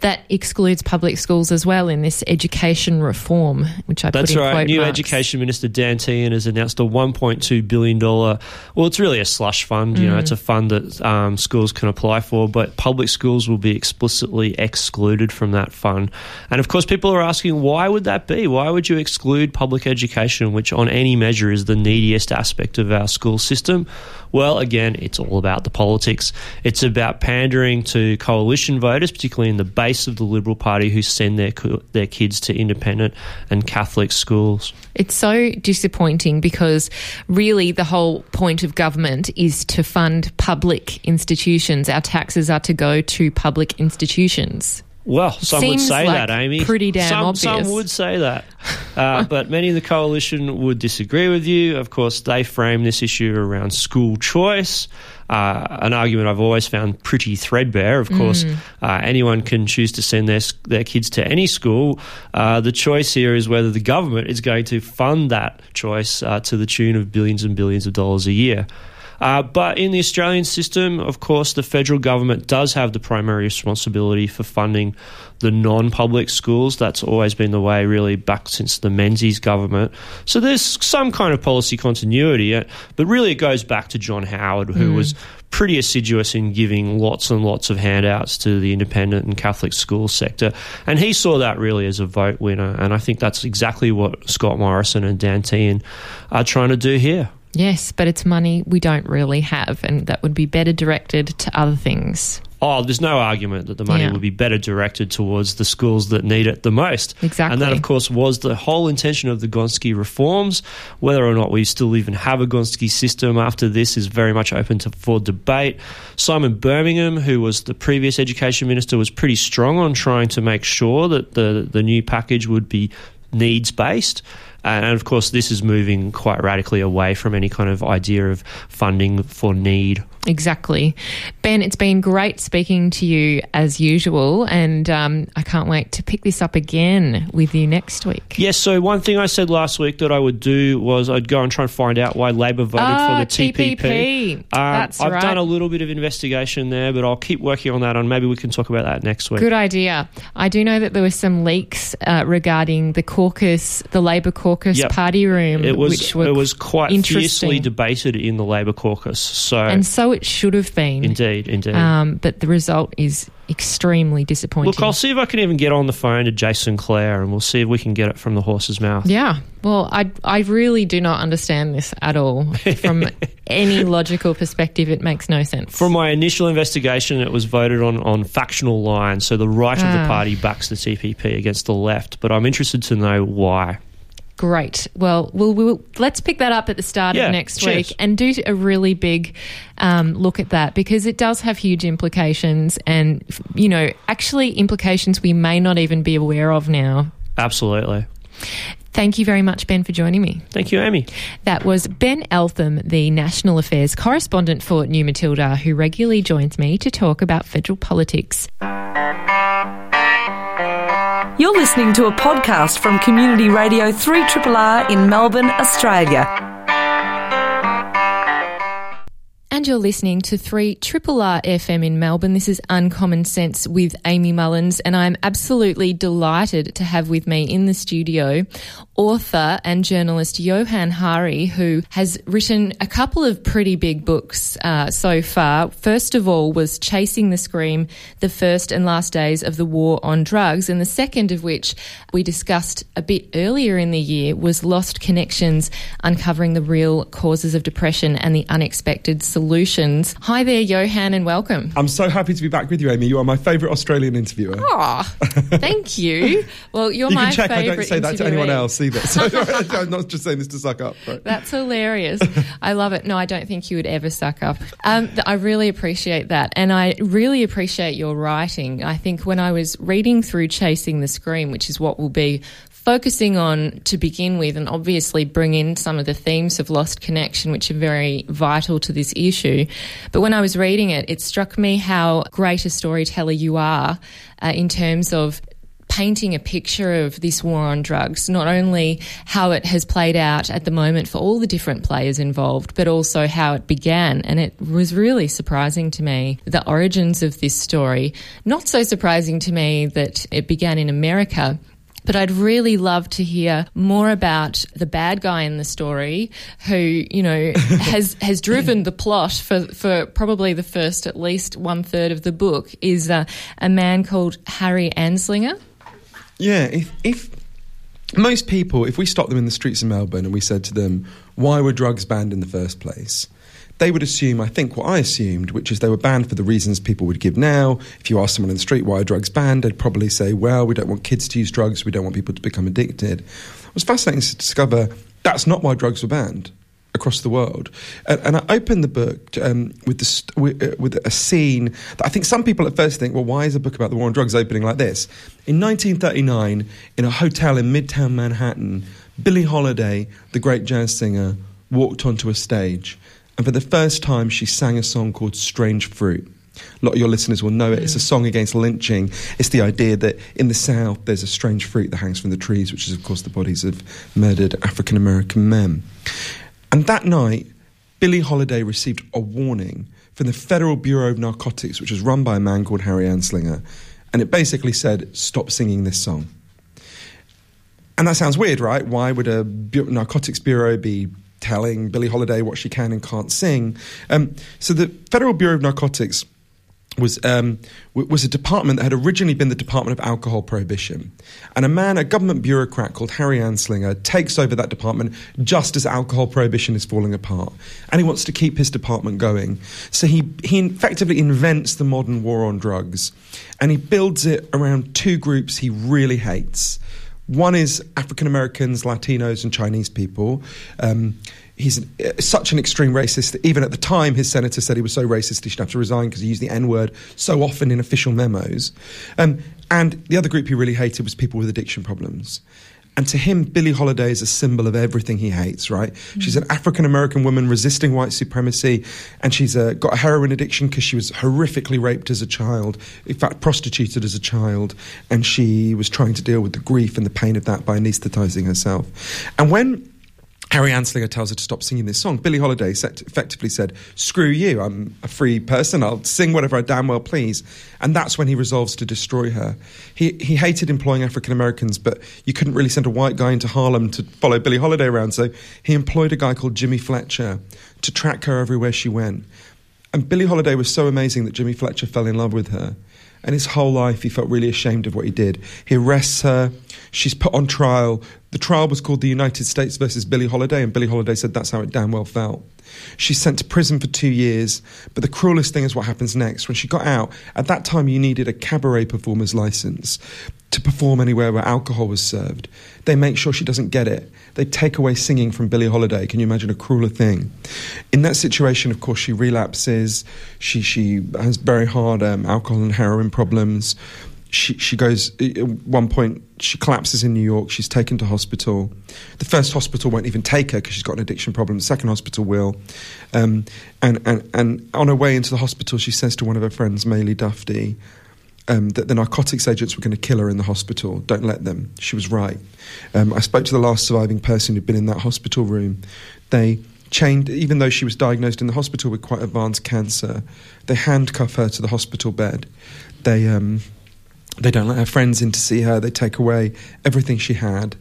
A: that excludes public schools as well in this education reform, which I
B: That's
A: put in
B: right. New
A: marks.
B: Education Minister Dan Tehan has announced a $1.2 billion. Well, it's really a slush fund. You know,
A: Mm.
B: it's a fund that um, schools can apply for, but public schools will be explicitly excluded from that fund. And of course, people are asking, why would that be? Why would you exclude public education, which on any measure is the neediest aspect of our school system? Well, again, it's all about the politics. It's about pandering to coalition voters, particularly in the base of the Liberal Party, who send their their kids to independent and Catholic schools.
A: It's so disappointing because really the whole point of government is to fund public institutions. Our taxes are to go to public institutions.
B: Well, some would say
A: like
B: that, Amy.
A: pretty damn
B: some,
A: obvious.
B: Some would say that. Uh, but many in the coalition would disagree with you. Of course, they frame this issue around school choice. Uh, an argument I've always found pretty threadbare. Of course,
A: Mm.
B: uh, anyone can choose to send their their kids to any school. Uh, the choice here is whether the government is going to fund that choice uh, to the tune of billions and billions of dollars a year. Uh, but in the Australian system, of course, the federal government does have the primary responsibility for funding the non public schools. That's always been the way, really, back since the Menzies government. So there's some kind of policy continuity, uh, but really it goes back to John Howard, who was pretty assiduous in giving lots and lots of handouts to the independent and Catholic school sector. And he saw that really as a vote winner. And I think that's exactly what Scott Morrison and Dan Tehan are trying to do here.
A: Yes, but it's money we don't really have, and that would be better directed to other things.
B: Oh, there's no argument that the money
A: Yeah.
B: would be better directed towards the schools that need it the most.
A: Exactly.
B: And that, of course, was the whole intention of the Gonski reforms. Whether or not we still even have a Gonski system after this is very much open to, for debate. Simon Birmingham, who was the previous education minister, was pretty strong on trying to make sure that the, the new package would be needs based. Uh, and of course, this is moving quite radically away from any kind of idea of funding for need.
A: Exactly. Ben, it's been great speaking to you as usual, and um, I can't wait to pick this up again with you next week.
B: Yes, so one thing I said last week that I would do was I'd go and try and find out why Labor voted
A: Ah,
B: for the TPP.
A: TPP.
B: Um,
A: That's
B: I've
A: right.
B: done a little bit of investigation there, but I'll keep working on that, and maybe we can talk about that next week.
A: Good idea. I do know that there were some leaks uh, regarding the caucus, the Labor caucus
B: Yep.
A: party room,
B: It was
A: which
B: it was quite fiercely debated in the Labor caucus. So
A: and so it should have been.
B: indeed, indeed.
A: Um, but the result is extremely disappointing.
B: Look, I'll see if I can even get on the phone to Jason Clare, and we'll see if we can get it from the horse's mouth.
A: Yeah. Well, I I really do not understand this at all. From any logical perspective, it makes no sense.
B: From my initial investigation, it was voted on on factional lines. So the right of the
A: Ah.
B: party backs the TPP against the left. But I'm interested to know why.
A: Great. Well, we'll, we'll let's pick that up at the start
B: Yeah,
A: of next
B: cheers.
A: week and do a really big um, look at that because it does have huge implications and you know actually implications we may not even be aware of now.
B: Absolutely.
A: Thank you very much, Ben, for joining me.
B: Thank you, Amy.
A: That was Ben Eltham, the National Affairs correspondent for New Matilda, who regularly joins me to talk about federal politics.
C: You're listening to a podcast from Community Radio 3RR in Melbourne, Australia.
A: And you're listening to 3 Triple R FM in Melbourne. This is Uncommon Sense with Amy Mullins, and I'm absolutely delighted to have with me in the studio author and journalist Johann Hari, who has written a couple of pretty big books uh, so far. First of all, was Chasing the Scream, the first and last days of the war on drugs, and the second of which we discussed a bit earlier in the year was Lost Connections, uncovering the real causes of depression and the unexpected solutions Solutions. Hi there, Johann, and welcome.
D: I'm so happy to be back with you, Amy. You are my favourite Australian interviewer.
A: Oh, thank you. Well, you're
D: you
A: my
D: check I don't say that to anyone else either. So I'm not just saying this to suck up. Right?
A: That's hilarious. I love it. No, I don't think you would ever suck up. Um, I really appreciate that. And I really appreciate your writing. I think when I was reading through Chasing the Scream, which is what we'll be focusing on to begin with, and obviously bring in some of the themes of lost connection, which are very vital to this issue. But when I was reading it, it struck me how great a storyteller you are uh, in terms of painting a picture of this war on drugs, not only how it has played out at the moment for all the different players involved, but also how it began. And it was really surprising to me the origins of this story. Not so surprising to me that it began in America. But I'd really love to hear more about the bad guy in the story who, you know, has has driven the plot for, for probably the first at least one third of the book is uh, a man called Harry Anslinger.
D: Yeah, if, if most people, if we stopped them in the streets of Melbourne and we said to them, why were drugs banned in the first place? They would assume, I think, what I assumed, which is they were banned for the reasons people would give now. If you ask someone in the street why drugs banned, they'd probably say, well, we don't want kids to use drugs, we don't want people to become addicted. It was fascinating to discover that's not why drugs were banned across the world. And, and I opened the book um, with, the with, uh, with a scene that I think some people at first think, well, why is a book about the war on drugs opening like this? In 1939, in a hotel in Midtown Manhattan, Billie Holiday, the great jazz singer, walked onto a stage. And for the first time, she sang a song called Strange Fruit. A lot of your listeners will know it. It's a mm. song against lynching. It's the idea that in the South there's a strange fruit that hangs from the trees, which is, of course, the bodies of murdered African American men. And that night, Billie Holiday received a warning from the Federal Bureau of Narcotics, which was run by a man called Harry Anslinger. And it basically said, stop singing this song. And that sounds weird, right? Why would a narcotics bureau be telling Billie Holiday what she can and can't sing? Um, so the Federal Bureau of Narcotics was um, was a department that had originally been the Department of Alcohol Prohibition, and a man, a government bureaucrat called Harry Anslinger, takes over that department just as alcohol prohibition is falling apart, and he wants to keep his department going. So he he effectively invents the modern war on drugs, and he builds it around two groups he really hates. One is African Americans, Latinos, and Chinese people. Um, he's an, uh, such an extreme racist that even at the time his senator said he was so racist he should have to resign because he used the N word so often in official memos. Um, and the other group he really hated was people with addiction problems. And to him, Billie Holiday is a symbol of everything he hates, right? She's an African American woman resisting white supremacy, and she's uh, got a heroin addiction because she was horrifically raped as a child, in fact, prostituted as a child, and she was trying to deal with the grief and the pain of that by anesthetizing herself. And when Harry Anslinger tells her to stop singing this song. Billie Holiday set, effectively said, Screw you, I'm a free person, I'll sing whatever I damn well please. And that's when he resolves to destroy her. He, he hated employing African Americans, but you couldn't really send a white guy into Harlem to follow Billie Holiday around, so he employed a guy called Jimmy Fletcher to track her everywhere she went. And Billie Holiday was so amazing that Jimmy Fletcher fell in love with her. And his whole life, he felt really ashamed of what he did. He arrests her. She's put on trial. The trial was called the United States versus Billie Holiday, and Billie Holiday said that's how it damn well felt. She's sent to prison for two years, but the cruelest thing is what happens next. When she got out, at that time you needed a cabaret performer's license to perform anywhere where alcohol was served. They make sure she doesn't get it. They take away singing from Billie Holiday. Can you imagine a crueler thing? In that situation, of course, she relapses. She she has very hard um, alcohol and heroin problems. She she goes at one point. She collapses in New York. She's taken to hospital. The first hospital won't even take her because she's got an addiction problem. The second hospital will. Um, and, and and on her way into the hospital, she says to one of her friends, Maely Dufty, um, that the narcotics agents were going to kill her in the hospital. Don't let them. She was right. Um, I spoke to the last surviving person who'd been in that hospital room. They chained, even though she was diagnosed in the hospital with quite advanced cancer, they handcuff her to the hospital bed. They um, they don't let her friends in to see her. They take away everything she had.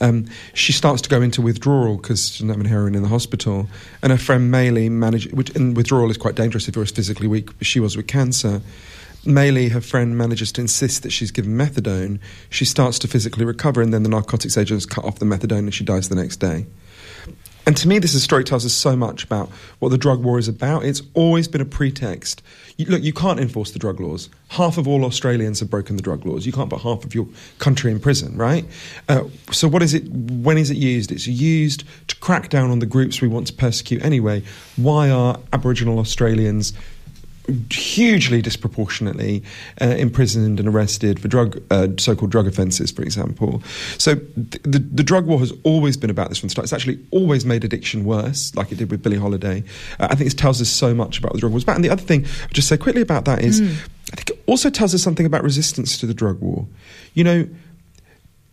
D: Um, she starts to go into withdrawal because she doesn't have heroin in the hospital. And her friend Maely managed, which, and withdrawal is quite dangerous if you're physically weak, she was with cancer. Maely, her friend, manages to insist that she's given methadone. She starts to physically recover, and then the narcotics agents cut off the methadone and she dies the next day. And to me, this story tells us so much about what the drug war is about. It's always been a pretext. You, look, you can't enforce the drug laws. Half of all Australians have broken the drug laws. You can't put half of your country in prison, right? Uh, so, what is it? When is it used? It's used to crack down on the groups we want to persecute anyway. Why are Aboriginal Australians hugely disproportionately uh, imprisoned and arrested for drug uh, so-called drug offences, for example. So th- the, the drug war has always been about this from the start. It's actually always made addiction worse, like it did with Billie Holiday. Uh, I think it tells us so much about the drug war. And the other thing I'll just say quickly about that is, mm. I think it also tells us something about resistance to the drug war. You know,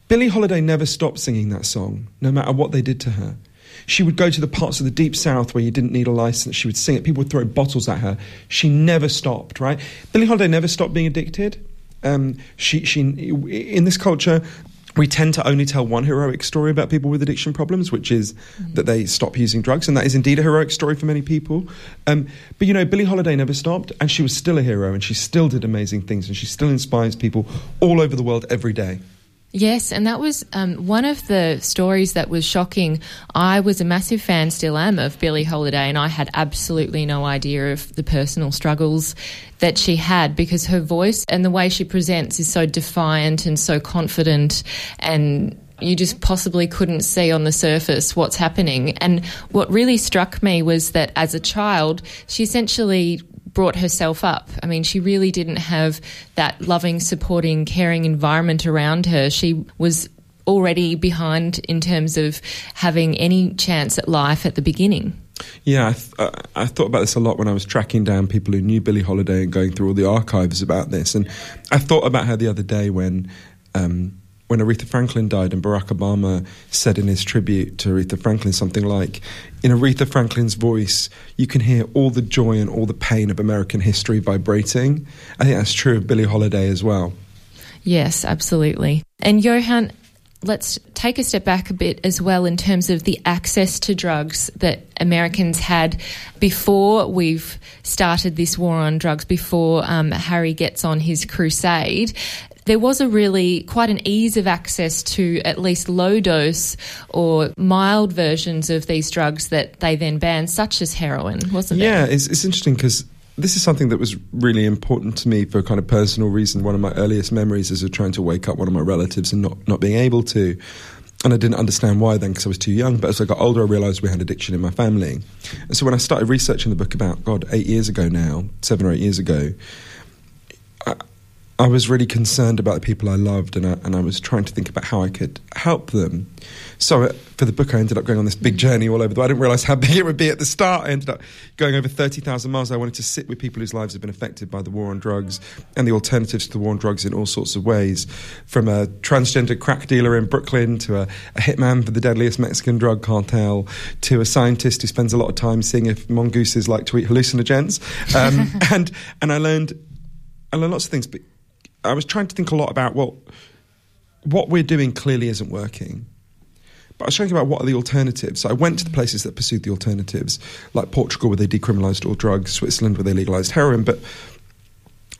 D: Billie Holiday never stopped singing that song, no matter what they did to her. She would go to the parts of the deep south where you didn't need a license. She would sing it. People would throw bottles at her. She never stopped, right? Billie Holiday never stopped being addicted. Um, she, she, in this culture, we tend to only tell one heroic story about people with addiction problems, which is mm. that they stop using drugs, and that is indeed a heroic story for many people. Um, but you know, Billie Holiday never stopped, and she was still a hero, and she still did amazing things, and she still inspires people all over the world every day.
A: Yes, and that was um, one of the stories that was shocking. I was a massive fan, still am, of Billie Holiday, and I had absolutely no idea of the personal struggles that she had because her voice and the way she presents is so defiant and so confident and you just possibly couldn't see on the surface what's happening. And what really struck me was that as a child, she essentially brought herself up. I mean, she really didn't have that loving, supporting, caring environment around her. She was already behind in terms of having any chance at life at the beginning.
D: Yeah, I, th- uh, I, thought about this a lot when I was tracking down people who knew Billie Holiday and going through all the archives about this. And I thought about her the other day when um, when Aretha Franklin died, and Barack Obama said in his tribute to Aretha Franklin something like, In Aretha Franklin's voice, you can hear all the joy and all the pain of American history vibrating. I think that's true of Billie Holiday as well.
A: Yes, absolutely. And Johann, let's take a step back a bit as well in terms of the access to drugs that Americans had before we've started this war on drugs, before um, Harry gets on his crusade there was a really quite an ease of access to at least low dose or mild versions of these drugs that they then banned, such as heroin, wasn't
D: yeah, it? Yeah, it's, it's interesting because this is something that was really important to me for a kind of personal reason. One of my earliest memories is of trying to wake up one of my relatives and not, not being able to. And I didn't understand why then because I was too young. But as I got older, I realised we had addiction in my family. And so when I started researching the book about, God, eight years ago now, seven or eight years ago, I, I was really concerned about the people I loved, and I, and I was trying to think about how I could help them. So uh, for the book, I ended up going on this big journey all over the world. I didn't realise how big it would be at the start. I ended up going over 30,000 miles. I wanted to sit with people whose lives have been affected by the war on drugs and the alternatives to the war on drugs in all sorts of ways. From a transgender crack dealer in Brooklyn to a, a hitman for the deadliest Mexican drug cartel to a scientist who spends a lot of time seeing if mongooses like to eat hallucinogens. Um, and, and I learned, I learned lots of things, but I was trying to think a lot about well, what we're doing clearly isn't working. But I was thinking about what are the alternatives. So I went to the places that pursued the alternatives, like Portugal, where they decriminalised all drugs, Switzerland, where they legalised heroin. But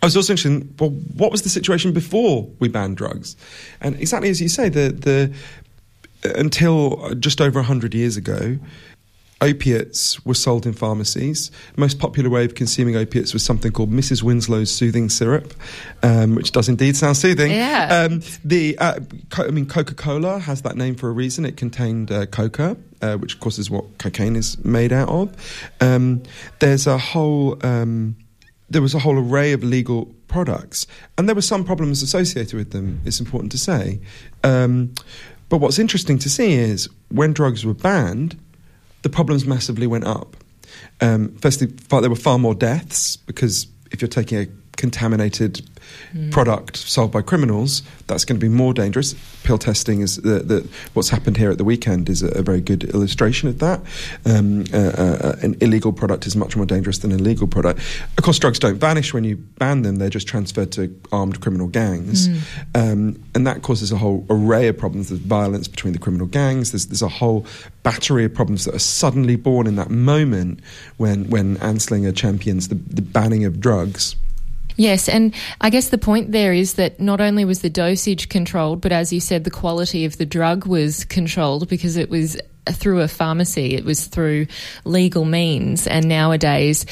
D: I was also interested well, what was the situation before we banned drugs? And exactly as you say, the, the until just over 100 years ago, opiates were sold in pharmacies. most popular way of consuming opiates was something called Mrs. Winslow's soothing syrup, um, which does indeed sound soothing.
A: Yeah. Um,
D: the uh, co- I mean, Coca Cola has that name for a reason. It contained uh, coca. Uh, which, of course, is what cocaine is made out of. Um, there's a whole um, there was a whole array of legal products, and there were some problems associated with them. It's important to say. Um, but what's interesting to see is when drugs were banned, the problems massively went up. Um, firstly, there were far more deaths because if you're taking a contaminated mm. product sold by criminals, that's going to be more dangerous. Pill testing is the, the, what's happened here at the weekend is a, a very good illustration of that. Um, uh, uh, an illegal product is much more dangerous than a legal product. Of course, drugs don't vanish when you ban them; they're just transferred to armed criminal gangs, mm. um, and that causes a whole array of problems. There's violence between the criminal gangs. There's, there's a whole battery of problems that are suddenly born in that moment when when Anslinger champions the, the banning of drugs.
A: Yes, and I guess the point there is that not only was the dosage controlled, but as you said, the quality of the drug was controlled because it was through a pharmacy. It was through legal means, and nowadays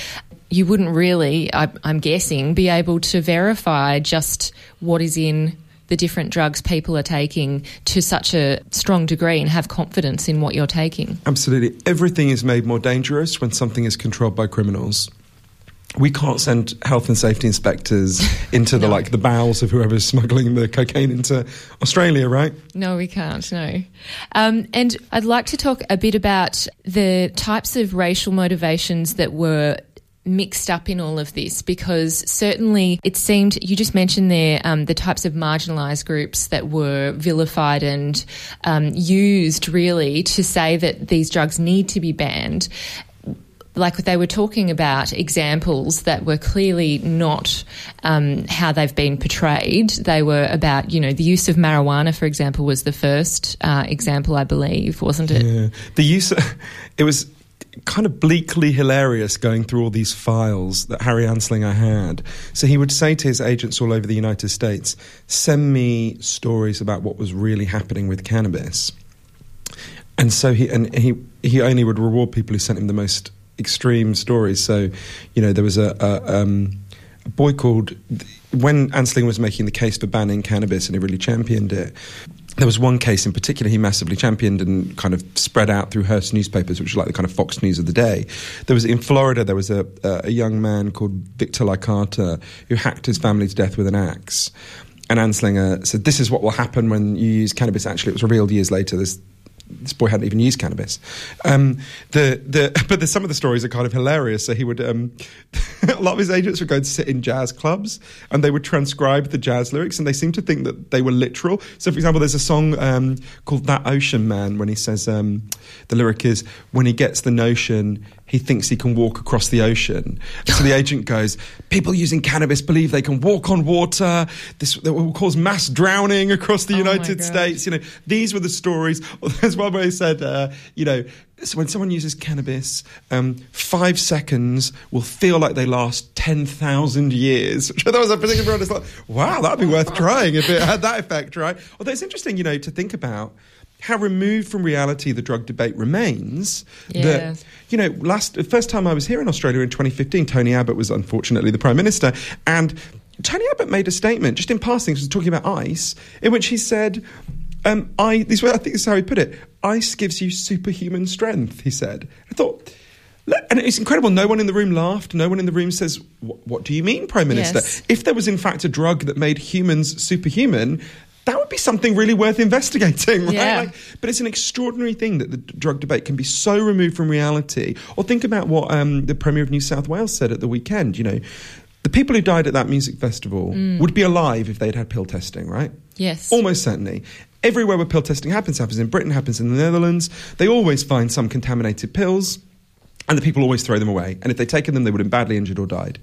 A: you wouldn't really, I, I'm guessing, be able to verify just what is in the different drugs people are taking to such a strong degree and have confidence in what you're taking.
D: Absolutely. Everything is made more dangerous when something is controlled by criminals. We can't send health and safety inspectors into the
A: No.
D: like the bowels of whoever's smuggling the cocaine into Australia, right?
A: No, we can't. No. Um, and I'd like to talk a bit about the types of racial motivations that were mixed up in all of this because certainly it seemed you just mentioned there um, the types of marginalised groups that were vilified and um, used really to say that these drugs need to be banned like they were talking about examples that were clearly not um, how they've been portrayed. They were about, you know, the use of marijuana, for example, was the first uh, example, I believe, wasn't it?
D: Yeah. The use, it was kind of bleakly hilarious going through all these files that Harry Anslinger had. So he would say to his agents all over the United States, send me stories about what was really happening with cannabis. And so he and he he only would reward people who sent him the most extreme stories. So, you know, there was a, a, um, a boy called when Anslinger was making the case for banning cannabis, and he really championed it. There was one case in particular he massively championed and kind of spread out through Hearst newspapers, which was like the kind of Fox News of the day. There was in Florida, there was a, a, young man called Victor Licata who hacked his family to death with an axe. And Anslinger said, This is what will happen when you use cannabis. Actually, it was revealed years later. This this boy hadn't even used cannabis. Um, the the but the, some of the stories are kind of hilarious. So he would um, a lot of his agents would go and sit in jazz clubs and they would transcribe the jazz lyrics and they seem to think that they were literal. So for example, there's a song um, called "That Ocean Man" when he says um, the lyric is when he gets the notion. He thinks he can walk across the ocean. So the agent goes, People using cannabis believe they can walk on water. This that will cause mass drowning across the
A: Oh
D: United States. You know, these were the stories. There's one where he said, uh, you know, so when someone uses cannabis, um, five seconds will feel like they last 10,000 years. Which I thought was a particular It's like, wow, that'd be worth trying if it had that effect, right? Although it's interesting, you know, to think about how removed from reality the drug debate remains.
A: Yeah.
D: That, you know, last first time I was here in Australia in 2015, Tony Abbott was unfortunately the Prime Minister. And Tony Abbott made a statement, just in passing, was talking about ice, in which he said, um, I, this, I think this is how he put it, ice gives you superhuman strength, he said. I thought, look, and it's incredible. No one in the room laughed. No one in the room says, "What- What do you mean, Prime Minister?
A: Yes.
D: If there was, in fact, a drug that made humans superhuman, that would be something really worth investigating, right?
A: Yeah.
D: Like, but it's an extraordinary thing that the drug debate can be so removed from reality. Or think about what um, the Premier of New South Wales said at the weekend. You know, the people who died at that music festival would be alive if they'd had pill testing, right?
A: Yes.
D: Almost certainly. Everywhere where pill testing happens, happens in Britain, happens in the Netherlands. They always find some contaminated pills. And the people always throw them away. And if they'd taken them, they would have been badly injured or died.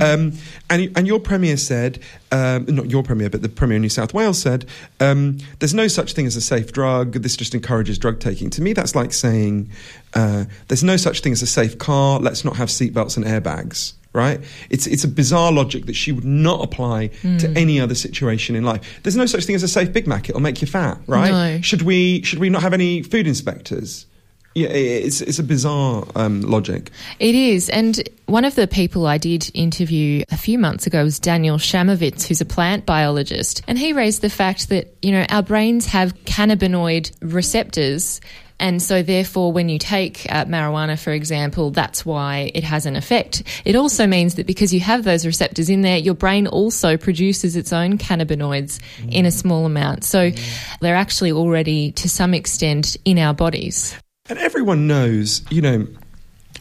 D: Um, and, and your Premier said, um, not your Premier, but the Premier of New South Wales said, um, there's no such thing as a safe drug. This just encourages drug taking. To me, that's like saying, uh, there's no such thing as a safe car. Let's not have seatbelts and airbags. Right? It's it's a bizarre logic that she would not apply to any other situation in life. There's no such thing as a safe Big Mac. It'll make you fat, right?
A: No.
D: Should we should we not have any food inspectors? Yeah, it's it's a bizarre um, logic.
A: It is. And one of the people I did interview a few months ago was Daniel Chamovitz, who's a plant biologist. And he raised the fact that, you know, our brains have cannabinoid receptors. And so, therefore, when you take uh, marijuana, for example, that's why it has an effect. It also means that because you have those receptors in there, your brain also produces its own cannabinoids in a small amount. So, they're actually already, to some extent, in our bodies.
D: And everyone knows, you know,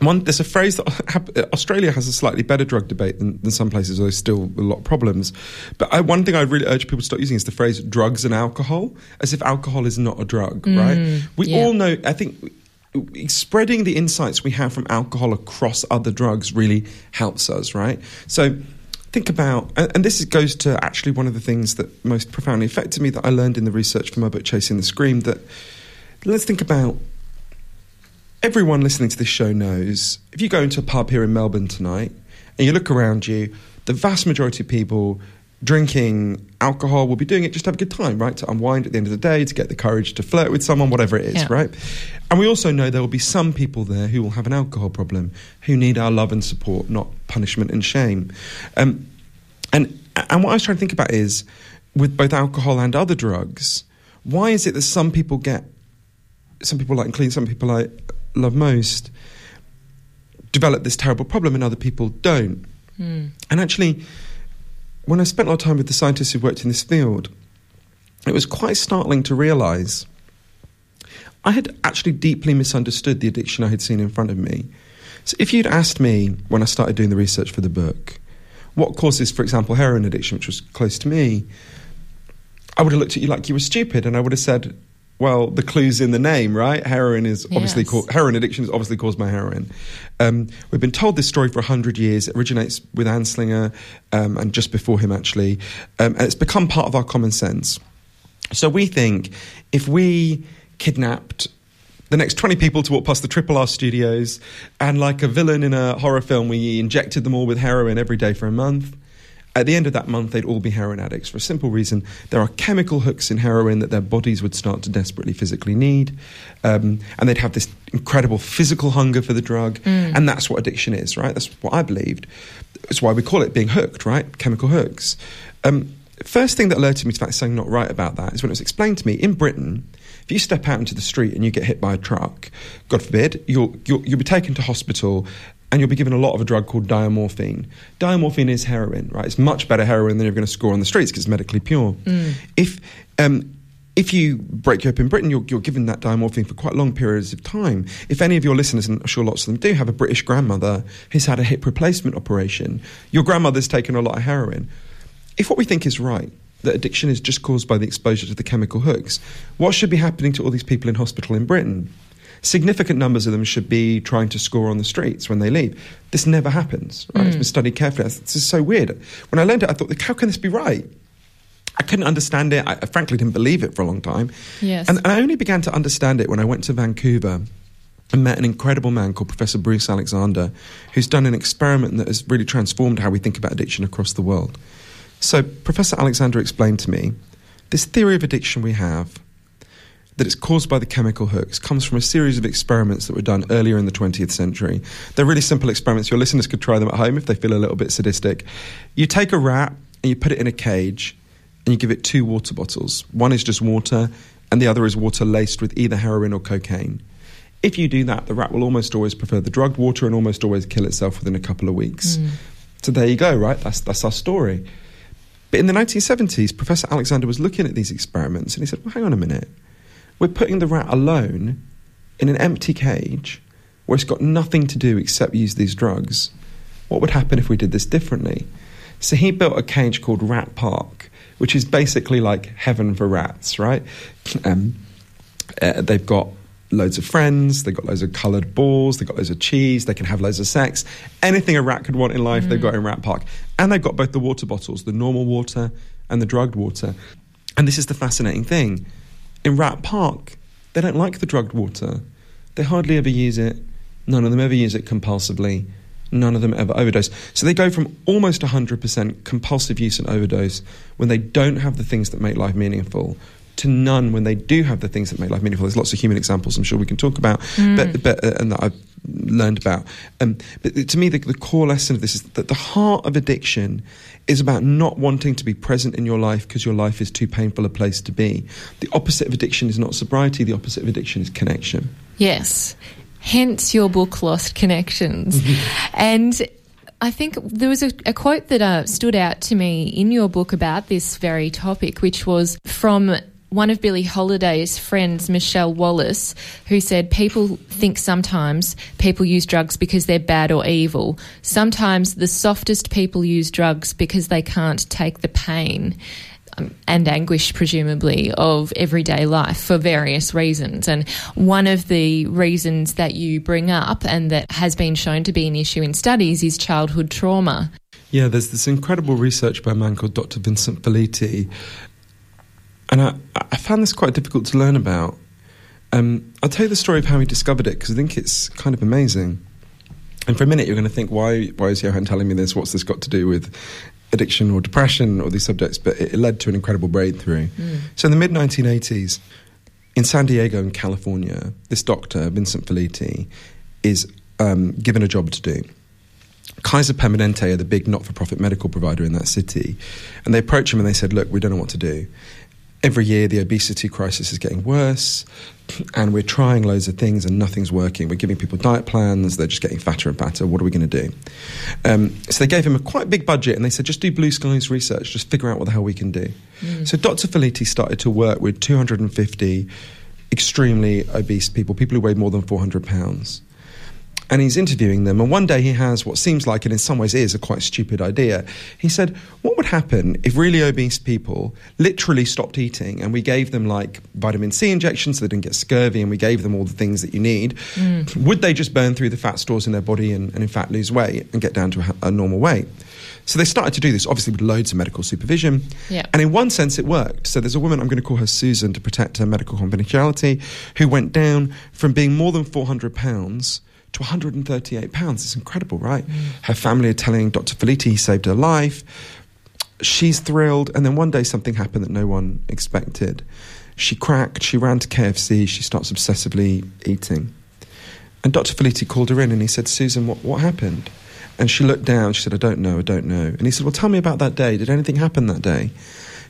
D: one, there's a phrase that uh, Australia has a slightly better drug debate than, than some places, although there's still a lot of problems. But I, one thing I really urge people to start using is the phrase drugs and alcohol, as if alcohol is not a drug, mm, right? We
A: yeah.
D: all know, I think. Spreading the insights we have from alcohol across other drugs really helps us, right? So, think about, and, and this goes to actually one of the things that most profoundly affected me that I learned in the research for my book Chasing the Scream. That let's think about everyone listening to this show knows if you go into a pub here in Melbourne tonight and you look around you, the vast majority of people drinking alcohol, will be doing it just to have a good time, right? To unwind at the end of the day, to get the courage to flirt with someone, whatever it is,
A: Yeah.
D: right? And we also know there will be some people there who will have an alcohol problem, who need our love and support, not punishment and shame. Um, and and what I was trying to think about is, with both alcohol and other drugs, why is it that some people get, some people like, including some people I love most, develop this terrible problem and other people don't? Hmm. And actually, when I spent a lot of time with the scientists who worked in this field, it was quite startling to realise I had actually deeply misunderstood the addiction I had seen in front of me. So if you'd asked me when I started doing the research for the book, what causes, for example, heroin addiction, which was close to me, I would have looked at you like you were stupid, and I would have said, "Well, the clue's in the name, right? Heroin is obviously
A: Yes.
D: called heroin addiction is obviously caused by heroin." Um, we've been told this story for hundred years. It originates with Anslinger, um, and just before him, actually, um, and it's become part of our common sense. So we think if we kidnapped the next 20 people to walk past the Triple R studios, and like a villain in a horror film, we injected them all with heroin every day for a month. At the end of that month, they'd all be heroin addicts for a simple reason. There are chemical hooks in heroin that their bodies would start to desperately physically need. Um, and they'd have this incredible physical hunger for the drug. And that's what addiction is, right? That's what I believed. That's why we call it being hooked, right? Chemical hooks. Um, first thing that alerted me to the fact something not right about that is when it was explained to me in Britain, if you step out into the street and you get hit by a truck, God forbid, you'll, you'll, you'll be taken to hospital and you'll be given a lot of a drug called diamorphine. Diamorphine is heroin, right? It's much better heroin than you're going to score on the streets because it's medically pure. If um, if you break you up in Britain, you're, you're given that diamorphine for quite long periods of time. If any of your listeners, and I'm sure lots of them do, have a British grandmother who's had a hip replacement operation, your grandmother's taken a lot of heroin. If what we think is right, that addiction is just caused by the exposure to the chemical hooks, what should be happening to all these people in hospital in Britain? Significant numbers of them should be trying to score on the streets when they leave. This never happens, right? It's mm. been studied carefully. This is so weird. When I learned it, I thought, how can this be right? I couldn't understand it. I I frankly didn't believe it for a long time.
A: Yes.
D: And, and I only began to understand it when I went to Vancouver and met an incredible man called Professor Bruce Alexander, who's done an experiment that has really transformed how we think about addiction across the world. So, Professor Alexander explained to me this theory of addiction we have, that it's caused by the chemical hooks, comes from a series of experiments that were done earlier in the 20th century. They're really simple experiments. Your listeners could try them at home if they feel a little bit sadistic. You take a rat and you put it in a cage and you give it two water bottles. One is just water, and the other is water laced with either heroin or cocaine. If you do that, the rat will almost always prefer the drugged water and almost always kill itself within a couple of weeks. Mm. So there you go, right? That's, that's our story. But in the 1970s, Professor Alexander was looking at these experiments and he said, well, hang on a minute. We're putting the rat alone in an empty cage where it's got nothing to do except use these drugs. What would happen if we did this differently? So he built a cage called Rat Park, which is basically like heaven for rats, right? Um, uh, they've got loads of friends, they've got loads of coloured balls, they've got loads of cheese, they can have loads of sex. Anything a rat could want in life, they've got in Rat Park. And they've got both the water bottles, the normal water and the drugged water. And this is the fascinating thing. In Rat Park, they don't like the drugged water. They hardly ever use it. None of them ever use it compulsively. None of them ever overdose. So they go from almost 100% compulsive use and overdose when they don't have the things that make life meaningful to none when they do have the things that make life meaningful. There's lots of human examples I'm sure we can talk about, but, but, uh, and that I've learned about. Um, but to me, the, the core lesson of this is that the heart of addiction is about not wanting to be present in your life because your life is too painful a place to be. The opposite of addiction is not sobriety. The opposite of addiction is connection.
A: Yes. Hence your book, Lost Connections. and I think there was a, a quote that uh, stood out to me in your book about this very topic, which was from one of Billie Holiday's friends, Michelle Wallace, who said, People think sometimes people use drugs because they're bad or evil. Sometimes the softest people use drugs because they can't take the pain um, and anguish, presumably, of everyday life for various reasons. And one of the reasons that you bring up and that has been shown to be an issue in studies is childhood trauma.
D: Yeah, there's this incredible research by a man called Dr. Vincent Felitti, and I, I found this quite difficult to learn about. Um, I'll tell you the story of how he discovered it because I think it's kind of amazing. And for a minute, you're going to think, why, why is Johann telling me this? What's this got to do with addiction or depression or these subjects, but it, it led to an incredible breakthrough. So in the mid 1980s, in San Diego in California, this doctor, Vincent Felitti, is um, given a job to do. Kaiser Permanente are the big not for profit medical provider in that city. And they approach him and they said, Look, we don't know what to do. Every year, the obesity crisis is getting worse, and we're trying loads of things and nothing's working. We're giving people diet plans, they're just getting fatter and fatter. What are we going to do? Um, so they gave him a quite big budget and they said, Just do blue skies research, just figure out what the hell we can do. So Dr. Felitti started to work with 250 extremely obese people, people who weighed more than 400 pounds and he's interviewing them. And one day he has what seems like, and in some ways is, a quite stupid idea. He said, What would happen if really obese people literally stopped eating and we gave them like vitamin C injections so they didn't get scurvy and we gave them all the things that you need? Mm. Would they just burn through the fat stores in their body and, and in fact, lose weight and get down to a, a normal weight? So they started to do this, obviously with loads of medical supervision.
A: Yeah.
D: And in one sense, it worked. So there's a woman, I'm going to call her Susan to protect her medical confidentiality, who went down from being more than 400 pounds to 138 pounds. It's incredible, right? Her family are telling Dr. Felitti he saved her life. She's thrilled. And then one day something happened that no one expected. She cracked, she ran to KFC, she starts obsessively eating. And Dr. Felitti called her in and he said, Susan, what, what happened? And she looked down, she said, I don't know, I don't know. And he said, Well, tell me about that day. Did anything happen that day?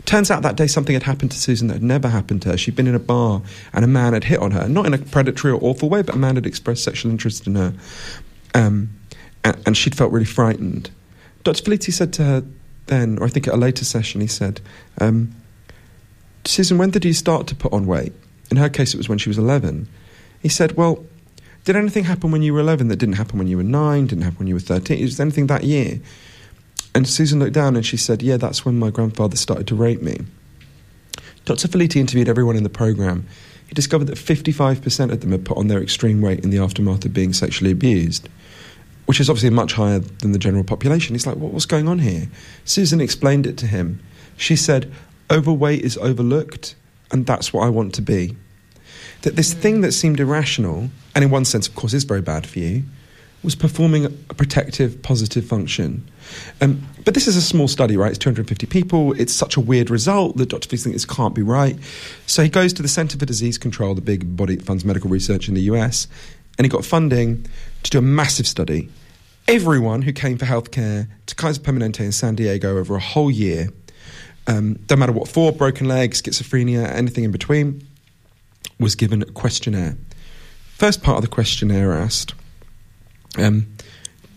D: Turns out that day something had happened to Susan that had never happened to her. She'd been in a bar and a man had hit on her, not in a predatory or awful way, but a man had expressed sexual interest in her. Um, and, and she'd felt really frightened. Dr. Felitti said to her then, or I think at a later session, he said, um, Susan, when did you start to put on weight? In her case, it was when she was 11. He said, Well, did anything happen when you were 11 that didn't happen when you were 9, didn't happen when you were 13? Was there anything that year? And Susan looked down and she said, Yeah, that's when my grandfather started to rape me. Dr. Felitti interviewed everyone in the programme. He discovered that 55% of them had put on their extreme weight in the aftermath of being sexually abused, which is obviously much higher than the general population. He's like, what, What's going on here? Susan explained it to him. She said, Overweight is overlooked, and that's what I want to be. That this thing that seemed irrational, and in one sense, of course, is very bad for you, was performing a protective, positive function. Um, but this is a small study, right? It's 250 people. It's such a weird result that Dr. Felitti thinks this can't be right. So he goes to the Centre for Disease Control, the big body that funds medical research in the US, and he got funding to do a massive study. Everyone who came for healthcare to Kaiser Permanente in San Diego over a whole year, um, don't matter what for, broken legs, schizophrenia, anything in between, was given a questionnaire. First part of the questionnaire asked, um,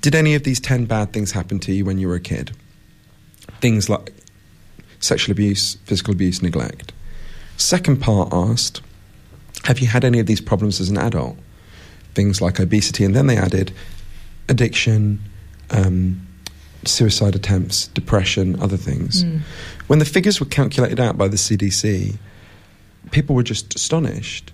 D: did any of these 10 bad things happen to you when you were a kid? Things like sexual abuse, physical abuse, neglect. Second part asked, have you had any of these problems as an adult? Things like obesity, and then they added addiction, um, suicide attempts, depression, other things. When the figures were calculated out by the CDC, people were just astonished.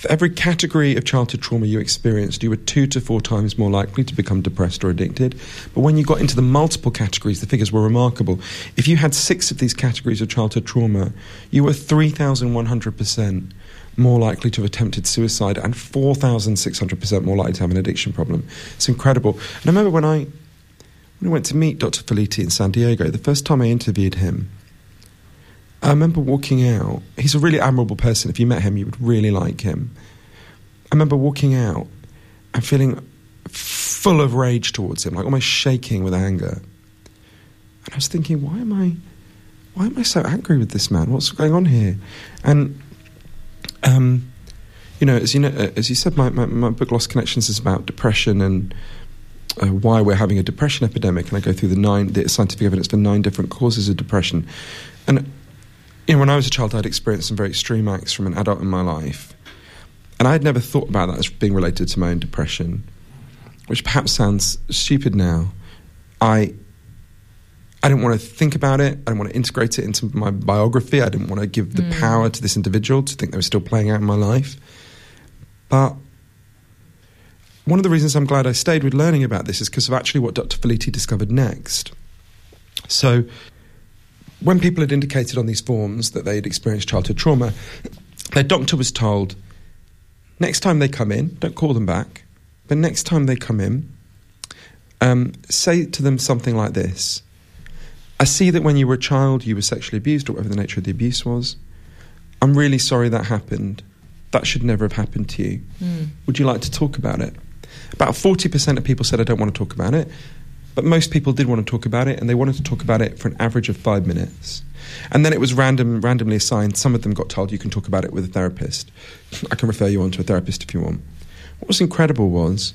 D: For every category of childhood trauma you experienced, you were two to four times more likely to become depressed or addicted. But when you got into the multiple categories, the figures were remarkable. If you had six of these categories of childhood trauma, you were 3,100% more likely to have attempted suicide and 4,600% more likely to have an addiction problem. It's incredible. And I remember when I, when I went to meet Dr. Felitti in San Diego, the first time I interviewed him, I remember walking out. He's a really admirable person. If you met him, you would really like him. I remember walking out and feeling full of rage towards him, like almost shaking with anger. And I was thinking, why am I, why am I so angry with this man? What's going on here? And, um, you know, as you know, as you said, my, my, my book Lost Connections is about depression and uh, why we're having a depression epidemic, and I go through the nine the scientific evidence for nine different causes of depression. And you know, when I was a child, I'd experienced some very extreme acts from an adult in my life, and I'd never thought about that as being related to my own depression, which perhaps sounds stupid now. I I didn't want to think about it. I didn't want to integrate it into my biography. I didn't want to give the hmm. power to this individual to think they were still playing out in my life. But one of the reasons I'm glad I stayed with learning about this is because of actually what Dr. Felitti discovered next. So, when people had indicated on these forms that they'd experienced childhood trauma, their doctor was told next time they come in, don't call them back, but next time they come in, um, say to them something like this I see that when you were a child, you were sexually abused, or whatever the nature of the abuse was. I'm really sorry that happened. That should never have happened to you.
A: Mm.
D: Would you like to talk about it? About 40% of people said, I don't want to talk about it. But most people did want to talk about it, and they wanted to talk about it for an average of five minutes. And then it was random, randomly assigned. Some of them got told you can talk about it with a therapist. I can refer you on to a therapist if you want. What was incredible was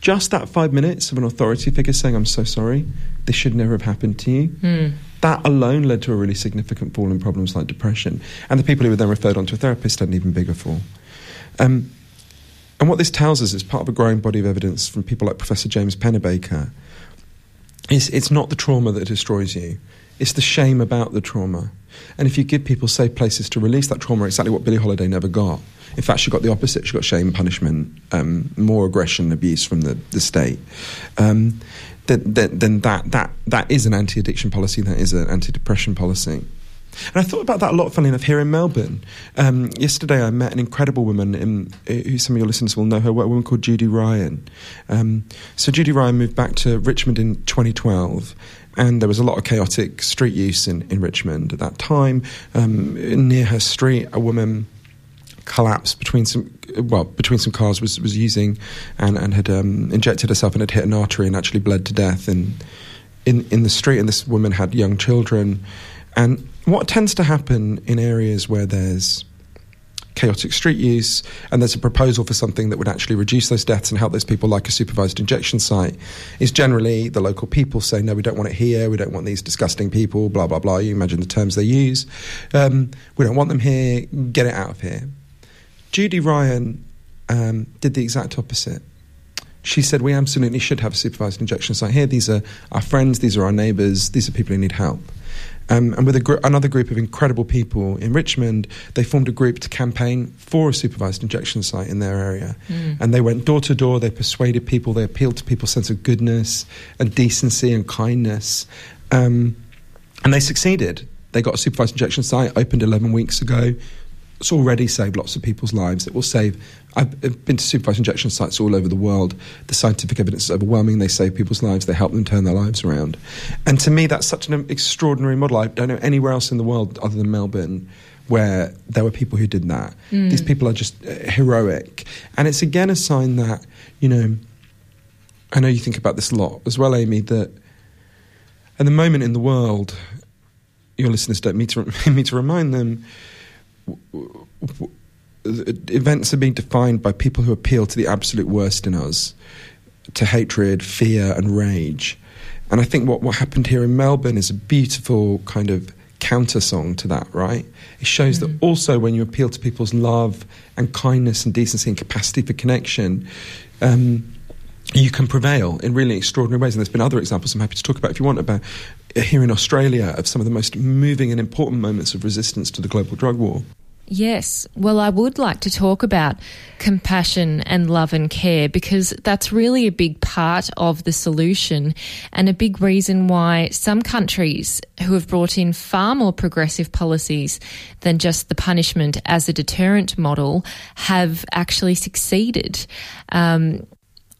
D: just that five minutes of an authority figure saying, I'm so sorry, this should never have happened to you.
A: Mm.
D: That alone led to a really significant fall in problems like depression. And the people who were then referred on to a therapist had an even bigger fall. Um, and what this tells us is part of a growing body of evidence from people like Professor James Pennebaker is it's not the trauma that destroys you, it's the shame about the trauma. And if you give people safe places to release that trauma, exactly what Billie Holiday never got. In fact, she got the opposite. She got shame, punishment, um, more aggression, abuse from the, the state. Um, then, then, then that, that, that is an anti addiction policy, that is an anti depression policy. And I thought about that a lot, funnily enough, here in Melbourne. Um, yesterday, I met an incredible woman, in, who some of your listeners will know her, a woman called Judy Ryan. Um, so, Judy Ryan moved back to Richmond in 2012. And there was a lot of chaotic street use in, in Richmond at that time. Um, near her street, a woman collapsed between some well between some cars was was using and and had um, injected herself and had hit an artery and actually bled to death in in in the street and this woman had young children and what tends to happen in areas where there's chaotic street use and there's a proposal for something that would actually reduce those deaths and help those people like a supervised injection site is generally the local people say no we don't want it here. We don't want these disgusting people blah blah blah. You imagine the terms they use. Um, we don't want them here. Get it out of here. Judy Ryan um, did the exact opposite. She said, We absolutely should have a supervised injection site here. These are our friends, these are our neighbours, these are people who need help. Um, and with gr- another group of incredible people in Richmond, they formed a group to campaign for a supervised injection site in their area.
A: Mm.
D: And they went door to door, they persuaded people, they appealed to people's sense of goodness and decency and kindness. Um, and they succeeded. They got a supervised injection site, opened 11 weeks ago, it's already saved lots of people's lives. It will save. I've been to supervised injection sites all over the world. The scientific evidence is overwhelming. They save people's lives. They help them turn their lives around. And to me, that's such an extraordinary model. I don't know anywhere else in the world other than Melbourne where there were people who did that.
A: Mm.
D: These people are just uh, heroic. And it's again a sign that, you know, I know you think about this a lot as well, Amy, that at the moment in the world, your listeners don't need to, need to remind them events are being defined by people who appeal to the absolute worst in us, to hatred, fear, and rage. And I think what, what happened here in Melbourne is a beautiful kind of counter song to that, right? It shows mm-hmm. that also when you appeal to people's love and kindness and decency and capacity for connection, um, you can prevail in really extraordinary ways. And there's been other examples I'm happy to talk about if you want about uh, here in Australia of some of the most moving and important moments of resistance to the global drug war.
A: Yes. Well, I would like to talk about compassion and love and care because that's really a big part of the solution and a big reason why some countries who have brought in far more progressive policies than just the punishment as a deterrent model have actually succeeded. Um,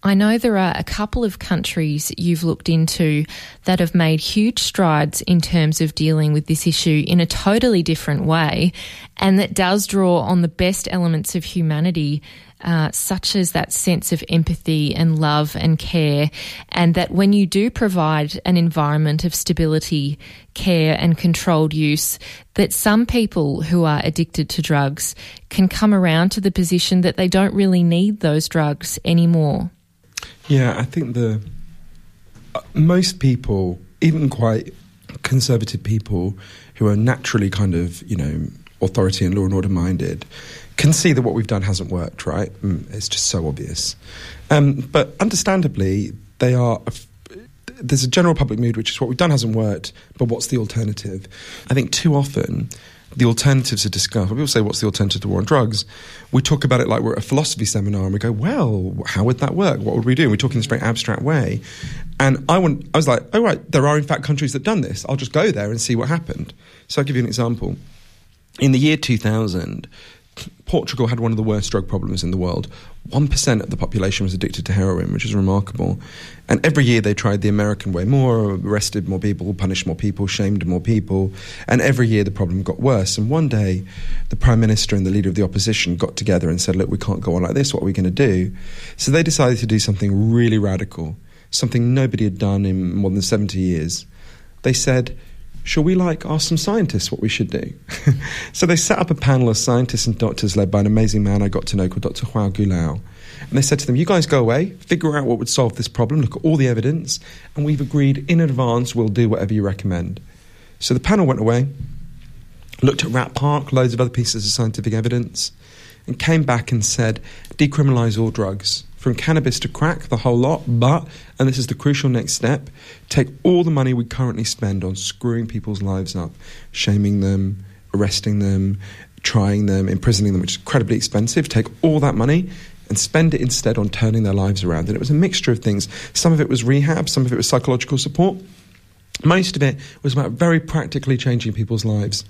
A: I know there are a couple of countries you've looked into that have made huge strides in terms of dealing with this issue in a totally different way, and that does draw on the best elements of humanity. Uh, such as that sense of empathy and love and care, and that when you do provide an environment of stability, care, and controlled use, that some people who are addicted to drugs can come around to the position that they don't really need those drugs anymore.
D: Yeah, I think the uh, most people, even quite conservative people who are naturally kind of, you know, authority and law and order minded, can see that what we've done hasn't worked, right? Mm, it's just so obvious. Um, but understandably, they are. There's a general public mood, which is what we've done hasn't worked, but what's the alternative? I think too often the alternatives are discussed. People say, What's the alternative to war on drugs? We talk about it like we're at a philosophy seminar and we go, Well, how would that work? What would we do? And we talk in this very abstract way. And I, I was like, Oh, right, there are in fact countries that done this. I'll just go there and see what happened. So I'll give you an example. In the year 2000, Portugal had one of the worst drug problems in the world. 1% of the population was addicted to heroin, which is remarkable. And every year they tried the American way more, arrested more people, punished more people, shamed more people. And every year the problem got worse. And one day the Prime Minister and the leader of the opposition got together and said, Look, we can't go on like this. What are we going to do? So they decided to do something really radical, something nobody had done in more than 70 years. They said, shall we like ask some scientists what we should do? so they set up a panel of scientists and doctors led by an amazing man I got to know called Dr. Joao Goulão. And they said to them, You guys go away, figure out what would solve this problem, look at all the evidence, and we've agreed in advance we'll do whatever you recommend. So the panel went away, looked at Rat Park, loads of other pieces of scientific evidence, and came back and said, Decriminalise all drugs from cannabis to crack, the whole lot. But, and this is the crucial next step, take all the money we currently spend on screwing people's lives up, shaming them, arresting them, trying them, imprisoning them, which is incredibly expensive. Take all that money and spend it instead on turning their lives around. And it was a mixture of things. Some of it was rehab, some of it was psychological support. Most of it was about very practically changing people's lives.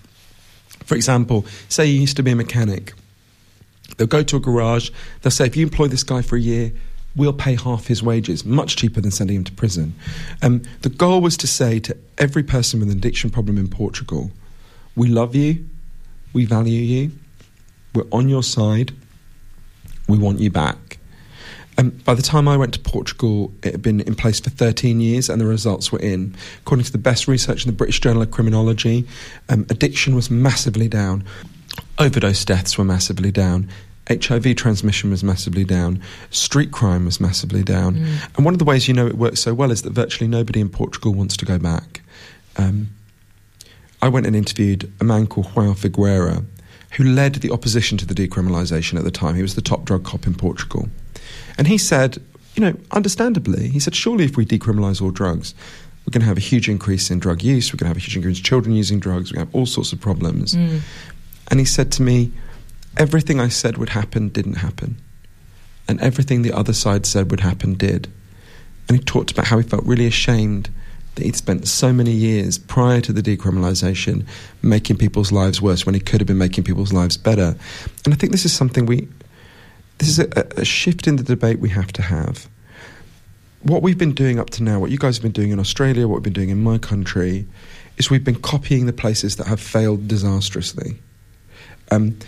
D: For example, say you used to be a mechanic They'll go to a garage, they'll say, if you employ this guy for a year, we'll pay half his wages, much cheaper than sending him to prison. Um, the goal was to say to every person with an addiction problem in Portugal, we love you, we value you, we're on your side, we want you back. Um, by the time I went to Portugal, it had been in place for 13 years and the results were in. According to the best research in the British Journal of Criminology, um, addiction was massively down. Overdose deaths were massively down. HIV transmission was massively down. Street crime was massively down. Mm. And one of the ways you know it works so well is that virtually nobody in Portugal wants to go back. Um, I went and interviewed a man called João Figueira, who led the opposition to the decriminalisation at the time. He was the top drug cop in Portugal. And he said, you know, understandably, he said, surely if we decriminalise all drugs, we're going to have a huge increase in drug use, we're going to have a huge increase in children using drugs, we're going to have all sorts of problems. Mm. And he said to me, Everything I said would happen didn't happen. And everything the other side said would happen did. And he talked about how he felt really ashamed that he'd spent so many years prior to the decriminalisation making people's lives worse when he could have been making people's lives better. And I think this is something we, this is a, a shift in the debate we have to have. What we've been doing up to now, what you guys have been doing in Australia, what we've been doing in my country, is we've been copying the places that have failed disastrously. Um,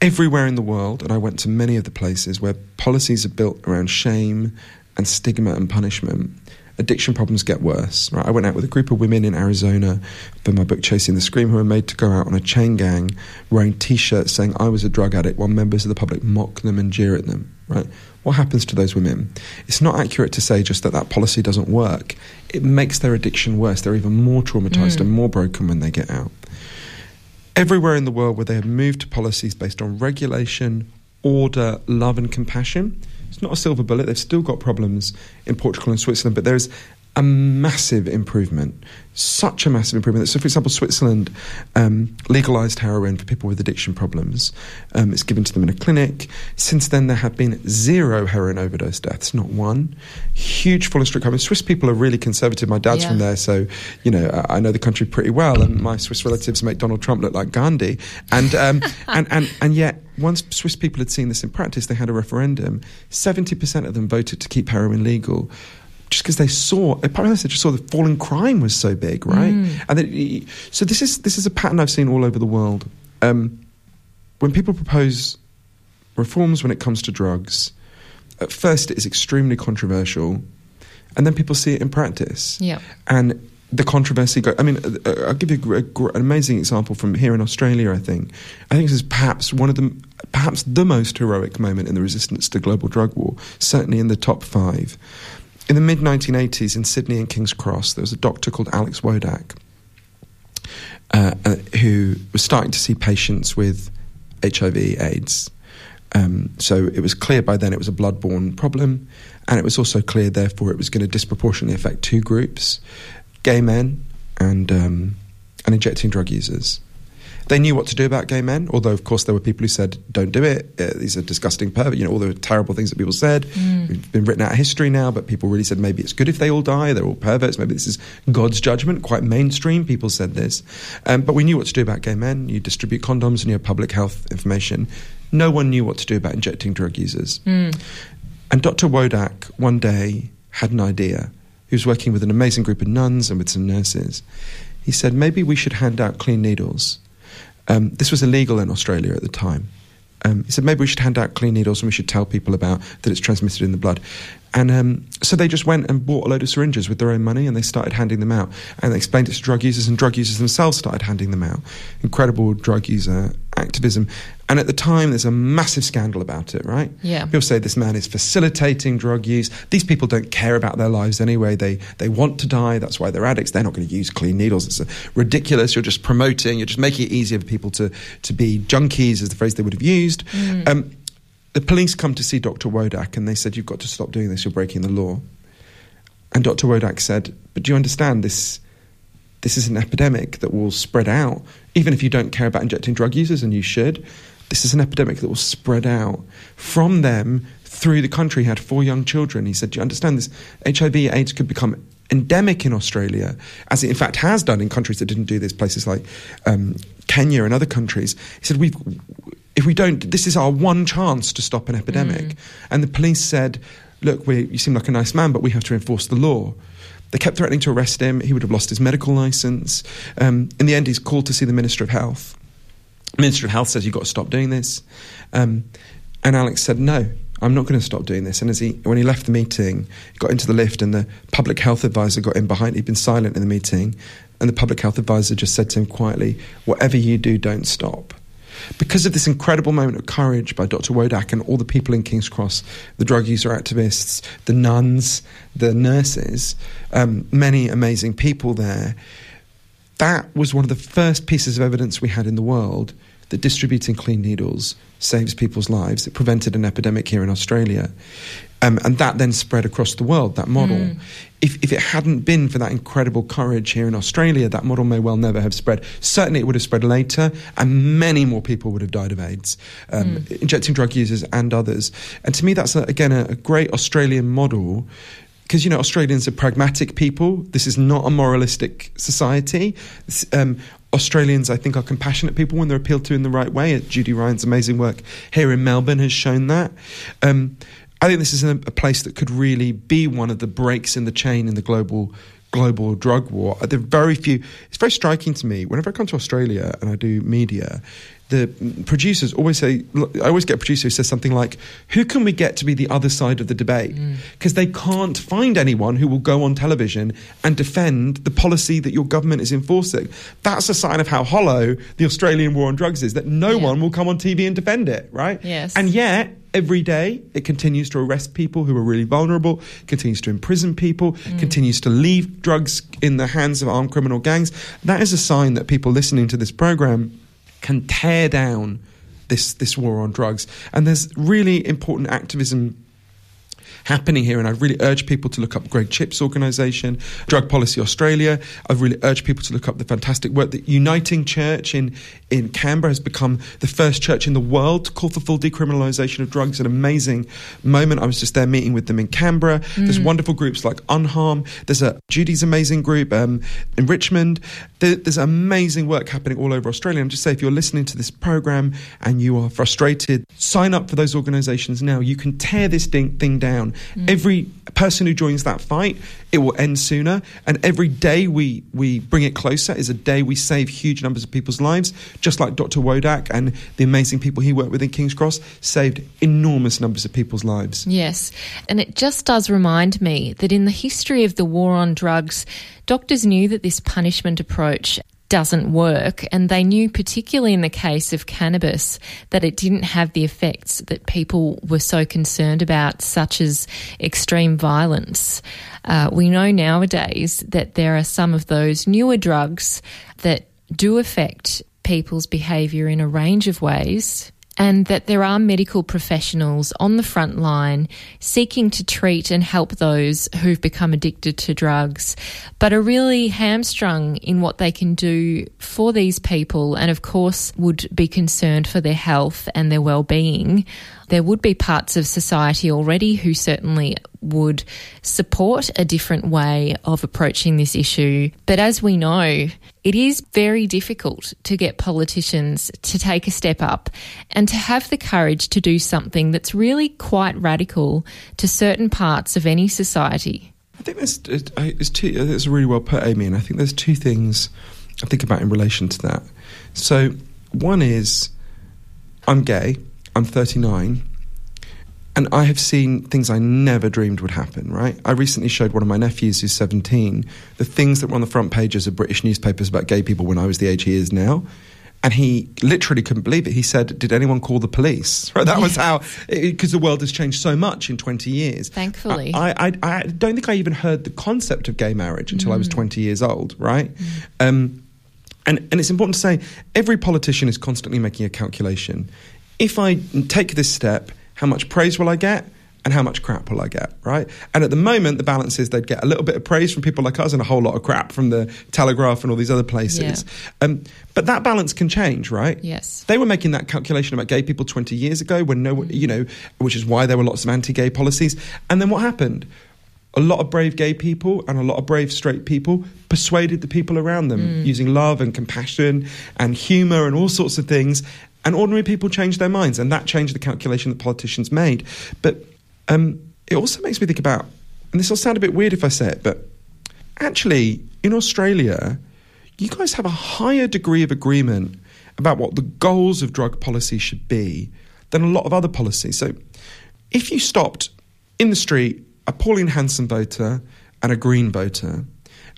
D: everywhere in the world, and I went to many of the places where policies are built around shame and stigma and punishment, addiction problems get worse. Right? I went out with a group of women in Arizona for my book Chasing the Scream, who were made to go out on a chain gang wearing T-shirts saying I was a drug addict, while members of the public mock them and jeer at them. Right? What happens to those women? It's not accurate to say just that that policy doesn't work. It makes their addiction worse. They're even more traumatized mm. and more broken when they get out everywhere in the world where they have moved to policies based on regulation, order, love, and compassion. It's not a silver bullet. They've still got problems in Portugal and Switzerland, but there's a massive improvement, such a massive improvement. So, for example, Switzerland um, legalized heroin for people with addiction problems. Um, it's given to them in a clinic. Since then, there have been zero heroin overdose deaths, not one. Huge strict crime. Swiss people are really conservative. My dad's yeah. from there, so you know I know the country pretty well. And my Swiss relatives make Donald Trump look like Gandhi. And um, and and and yet once Swiss people had seen this in practice, they had a referendum. 70% of them voted to keep heroin legal just because they saw apparently they just saw the falling crime was so big, right? Mm. And then, so this is this is a pattern I've seen all over the world. Um, when people propose reforms when it comes to drugs, at first it is extremely controversial, and then people see it in practice.
A: Yeah,
D: and the controversy. Go, I mean, uh, uh, I'll give you a, a, an amazing example from here in Australia. I think I think this is perhaps one of the perhaps the most heroic moment in the resistance to global drug war. Certainly in the top five. In the mid 1980s in Sydney and King's Cross, there was a doctor called Alex Wodak uh, uh, who was starting to see patients with HIV AIDS. Um, so it was clear by then it was a blood-borne problem, and it was also clear, therefore, it was going to disproportionately affect two groups: gay men and um, and injecting drug users. They knew what to do about gay men, although, of course, there were people who said, don't do it. Uh, these are disgusting pervert. You know, all the terrible things that people said. We've been written out of history now, but people really said maybe it's good if they all die. They're all perverts. Maybe this is God's judgment. Quite mainstream. People said this. Um, but we knew what to do about gay men. You distribute condoms and you have public health information. No one knew what to do about injecting drug users. And Dr. Wodak one day had an idea. He was working with an amazing group of nuns and with some nurses. He said, maybe we should hand out clean needles. Um, this was illegal in Australia at the time. Um, he said, maybe we should hand out clean needles and we should tell people about that it's transmitted in the blood. And um, so they just went and bought a load of syringes with their own money and they started handing them out. And they explained it to drug users, and drug users themselves started handing them out. Incredible drug user activism. And at the time, there's a massive scandal about it, right?
A: Yeah.
D: People say this man is facilitating drug use. These people don't care about their lives anyway. They they want to die. That's why they're addicts. They're not going to use clean needles. It's uh, ridiculous. You're just promoting. You're just making it easier for people to to be junkies, is the phrase they would have used. Um, the police come to see Dr. Wodak and they said, You've got to stop doing this, you're breaking the law. And Dr. Wodak said, But do you understand this? This is an epidemic that will spread out. Even if you don't care about injecting drug users, and you should, this is an epidemic that will spread out from them through the country. He had four young children. He said, Do you understand this? HIV AIDS could become endemic in Australia, as it in fact has done in countries that didn't do this, places like um, Kenya and other countries. He said, We've if we don't, this is our one chance to stop an epidemic. And the police said, look, we, you seem like a nice man, but we have to enforce the law. They kept threatening to arrest him. He would have lost his medical license. Um, in the end, he's called to see the Minister of Health. The Minister of Health says, you've got to stop doing this. Um, and Alex said, no, I'm not going to stop doing this. And as he, when he left the meeting, he got into the lift and the public health advisor got in behind. He'd been silent in the meeting. And the public health advisor just said to him quietly, whatever you do, don't stop. Because of this incredible moment of courage by Dr. Wodak and all the people in King's Cross, the drug user activists, the nuns, the nurses, um, many amazing people there, that was one of the first pieces of evidence we had in the world that distributing clean needles saves people's lives. It prevented an epidemic here in Australia. Um, and that then spread across the world, that model. If, if it hadn't been for that incredible courage here in Australia, that model may well never have spread. Certainly, it would have spread later, and many more people would have died of AIDS, um, injecting drug users and others. And to me, that's, a, again, a, a great Australian model because you know Australians are pragmatic people. This is not a moralistic society. Um, Australians, I think, are compassionate people when they're appealed to in the right way. Judy Ryan's amazing work here in Melbourne has shown that. Um, I think this is a, a place that could really be one of the breaks in the chain in the global global drug war. There are very few. It's very striking to me whenever I come to Australia and I do media. The producers always say, I always get a producer who says something like, Who can we get to be the other side of the debate? Mm. Because they can't find anyone who will go on television and defend the policy that your government is enforcing. That's a sign of how hollow the Australian war on drugs is, that no
A: Yeah.
D: one will come on TV and defend it, right?
A: Yes.
D: And yet, every day, it continues to arrest people who are really vulnerable, continues to imprison people, mm. continues to leave drugs in the hands of armed criminal gangs. That is a sign that people listening to this program can tear down this, this war on drugs. And there's really important activism happening here. And I really urge people to look up Greg Chipp's organisation, Drug Policy Australia. I really urge people to look up the fantastic work that Uniting Church in, in Canberra has become the first church in the world to call for full decriminalisation of drugs. An amazing moment. I was just there meeting with them in Canberra. There's wonderful groups like Unharm. There's a Judy's amazing group um, in Richmond. There, there's amazing work happening all over Australia. And just say if you're listening to this program and you are frustrated, sign up for those organisations now. You can tear this thing, thing down. Mm. Every person who joins that fight, it will end sooner. And every day we, we bring it closer is a day we save huge numbers of people's lives, just like Dr. Wodak and the amazing people he worked with in King's Cross saved enormous numbers of people's lives.
A: Yes, and it just does remind me that in the history of the war on drugs, doctors knew that this punishment approach doesn't work, and they knew, particularly in the case of cannabis, that it didn't have the effects that people were so concerned about, such as extreme violence. Uh, we know nowadays that there are some of those newer drugs that do affect people's behaviour in a range of ways and that there are medical professionals on the front line seeking to treat and help those who've become addicted to drugs, but are really hamstrung in what they can do for these people, and of course, would be concerned for their health and their well-being there would be parts of society already who certainly would support a different way of approaching this issue. But as we know, it is very difficult to get politicians to take a step up and to have the courage to do something that's really quite radical to certain parts of any society.
D: I think there's, uh, uh, it's two, uh, it's really well put, Amy, and I think there's two things I think about in relation to that. So, one is I'm gay, I'm 39, and I have seen things I never dreamed would happen, right? I recently showed one of my nephews who's 17 the things that were on the front pages of British newspapers about gay people when I was the age he is now. And he literally couldn't believe it. He said, Did anyone call the police? Right? That was how, because the world has changed so much in 20 years.
A: Thankfully.
D: I, I, I, don't think I even heard the concept of gay marriage until mm. I was mm. 20 years old, right? Mm. Um, and, and it's important to say every politician is constantly making a calculation. If I take this step, how much praise will I get? and how much crap will I get, right? And at the moment, the balance is they'd get a little bit of praise from people like us and a whole lot of crap from the Telegraph and all these other places. Yeah. Um, but that balance can change, right?
A: Yes.
D: They were making that calculation about gay people 20 years ago when no, you know, which is why there were lots of anti-gay policies. And then what happened? A lot of brave gay people and a lot of brave straight people persuaded the people around them mm. using love and compassion and humor and all sorts of things and ordinary people changed their minds, and that changed the calculation that politicians made. But um, it also makes me think about, and this will sound a bit weird if I say it, but actually, in Australia, you guys have a higher degree of agreement about what the goals of drug policy should be than a lot of other policies. So, if you stopped in the street a Pauline Hanson voter and a Green voter,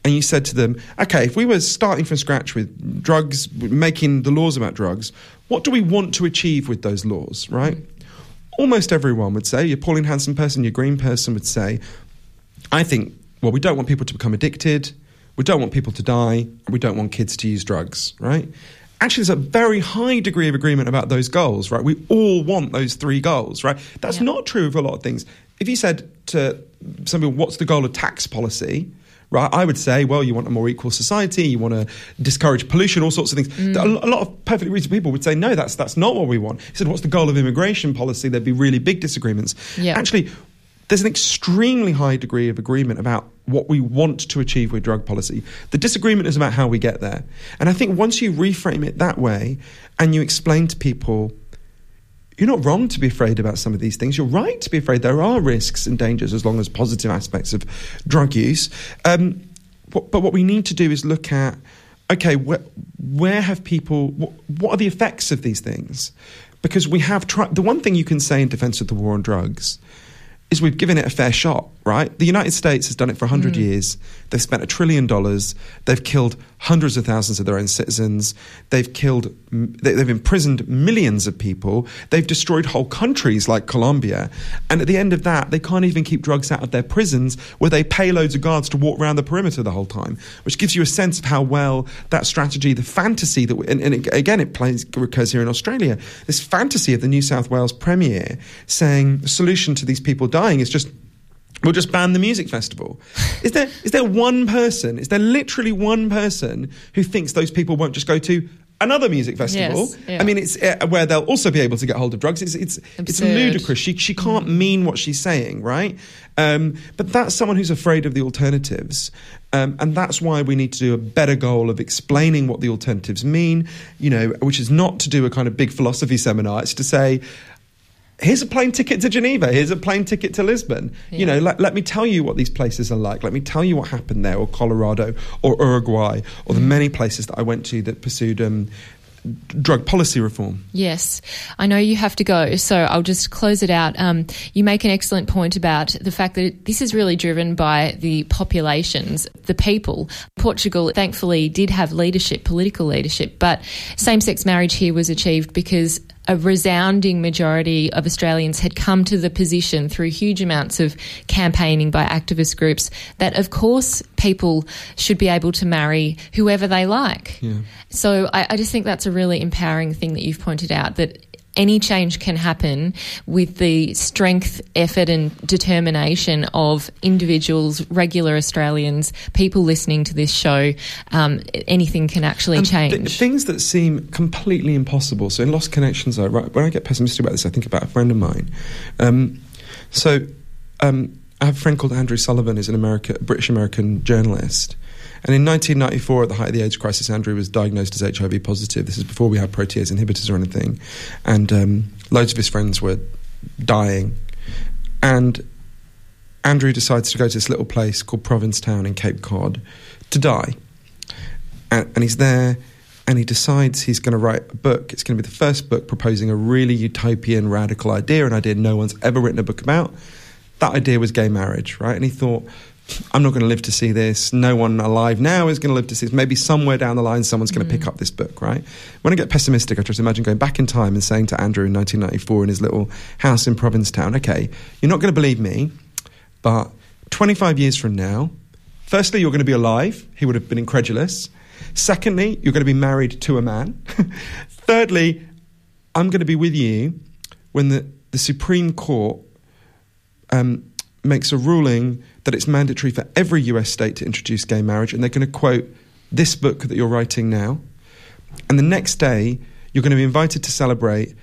D: and you said to them, okay, if we were starting from scratch with drugs, making the laws about drugs, what do we want to achieve with those laws, right? Almost everyone would say, your Pauline Hanson person, your Green person would say, I think, well, we don't want people to become addicted, we don't want people to die, we don't want kids to use drugs, right? Actually, there's a very high degree of agreement about those goals, right? We all want those three goals, right? That's yeah. not true of a lot of things. If you said to some people, what's the goal of tax policy? Right? I would say, well, you want a more equal society, you want to discourage pollution, all sorts of things. Mm. A, lot of perfectly reasonable people would say, no, that's that's not what we want. He said, what's the goal of immigration policy? There'd be really big disagreements.
A: Yeah.
D: Actually, there's an extremely high degree of agreement about what we want to achieve with drug policy. The disagreement is about how we get there. And I think once you reframe it that way and you explain to people you're not wrong to be afraid about some of these things. You're right to be afraid. There are risks and dangers as long as positive aspects of drug use. Um, but, but, what we need to do is look at okay, wh- where have people, wh- what are the effects of these things? Because we have tried, the one thing you can say in defense of the war on drugs is we've given it a fair shot, right? The United States has done it for 100 mm. years. They've spent a trillion dollars. They've killed hundreds of thousands of their own citizens. They've killed, they've imprisoned millions of people. They've destroyed whole countries like Colombia. And at the end of that, they can't even keep drugs out of their prisons where they pay loads of guards to walk around the perimeter the whole time, which gives you a sense of how well that strategy, the fantasy that, and, and again, it plays, recurs here in Australia, this fantasy of the New South Wales Premier saying the solution to these people dying is just We'll just ban the music festival. Is there is there one person? Is there literally one person who thinks those people won't just go to another music festival?
A: Yes, yeah.
D: I mean, it's uh, where they'll also be able to get hold of drugs. It's it's it's ludicrous. She she can't mm. mean what she's saying, right? Um, but that's someone who's afraid of the alternatives, um, and that's why we need to do a better goal of explaining what the alternatives mean. You know, which is not to do a kind of big philosophy seminar. It's to say here's a plane ticket to Geneva, here's a plane ticket to Lisbon. Yeah. You know, let, let me tell you what these places are like. Let me tell you what happened there, or Colorado, or Uruguay, or the mm. many places that I went to that pursued um, drug policy reform.
A: Yes, I know you have to go, so I'll just close it out. Um, you make an excellent point about the fact that this is really driven by the populations, the people. Portugal, thankfully, did have leadership, political leadership, but same sex marriage here was achieved because a resounding majority of Australians had come to the position through huge amounts of campaigning by activist groups that, of course, people should be able to marry whoever they like.
D: Yeah.
A: So I, I just think that's a really empowering thing that you've pointed out that any change can happen with the strength, effort, and determination of individuals, regular Australians, people listening to this show. Um, anything can actually
D: And
A: change.
D: th- things that seem completely impossible. So in Lost Connections, I, right, when I get pessimistic about this, I think about a friend of mine. Um, so um, I have a friend called Andrew Sullivan, who's an America, British American journalist. And in 1994, at the height of the AIDS crisis, Andrew was diagnosed as HIV positive. This is before we had protease inhibitors or anything. And um, loads of his friends were dying. And Andrew decides to go to this little place called Provincetown in Cape Cod to die. And, and he's there and he decides he's going to write a book. It's going to be the first book proposing a really utopian, radical idea, an idea no one's ever written a book about. That idea was gay marriage, right? And he thought, I'm not going to live to see this. No one alive now is going to live to see this. Maybe somewhere down the line, someone's going to pick up this book, right? When I get pessimistic, I try to imagine going back in time and saying to Andrew in 1994 in his little house in Provincetown, okay, you're not going to believe me, but 25 years from now, firstly, you're going to be alive. He would have been incredulous. Secondly, you're going to be married to a man. Thirdly, I'm going to be with you when the, the Supreme Court um, makes a ruling that it's mandatory for every US state to introduce gay marriage, and they're going to quote this book that you're writing now. And the next day, you're going to be invited to celebrate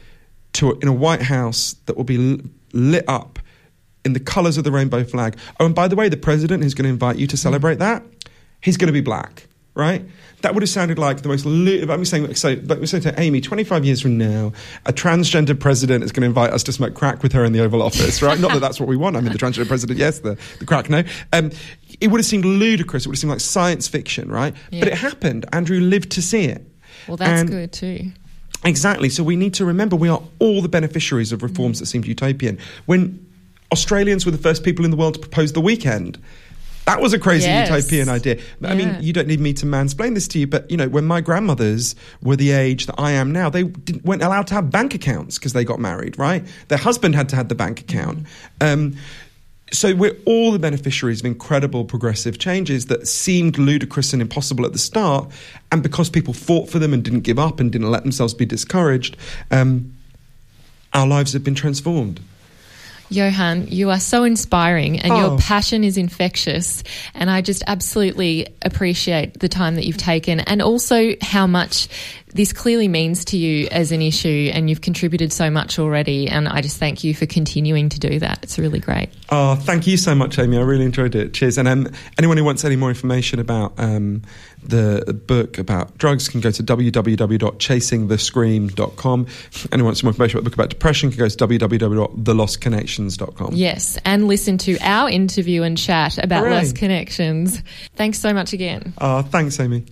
D: to in a White House that will be lit up in the colours of the rainbow flag. Oh, and by the way, the president who's going to invite you to celebrate that, he's going to be black, right? That would have sounded like the most. Li- I'm saying, so, but we're saying to Amy, 25 years from now, a transgender president is going to invite us to smoke crack with her in the Oval Office, right? Not that that's what we want. I mean, the transgender president, yes, the, the crack, no. Um, it would have seemed ludicrous. It would have seemed like science fiction, right?
A: Yeah.
D: But it happened. Andrew lived to see it.
A: well, that's
D: And-
A: good too.
D: Exactly. So we need to remember we are all the beneficiaries of reforms that seem utopian. When Australians were the first people in the world to propose the weekend, that was a crazy
A: Yes.
D: utopian idea. I mean,
A: Yeah.
D: you don't need me to mansplain this to you, but you know, when my grandmothers were the age that I am now, they didn't, weren't allowed to have bank accounts because they got married, right? Their husband had to have the bank account. Um, so we're all the beneficiaries of incredible progressive changes that seemed ludicrous and impossible at the start, and because people fought for them and didn't give up and didn't let themselves be discouraged, um, our lives have been transformed.
A: Johann, you are so inspiring and
D: Oh.
A: your passion is infectious. And I just absolutely appreciate the time that you've taken and also how much this clearly means to you as an issue. And you've contributed so much already. And I just thank you for continuing to do that. It's really great.
D: Oh, thank you so much, Amy. I really enjoyed it. Cheers. And um, anyone who wants any more information about um, the book about drugs can go to www.chasingthescream.com. Anyone wants more information about the book about depression can go to www.thelostconnections.com.
A: Yes. And listen to our interview and chat about
D: Hooray.
A: Lost Connections. Thanks so much again.
D: Oh, thanks, Amy.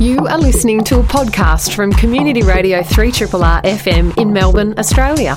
E: You are listening to a podcast from Community Radio 3RRR FM in Melbourne, Australia.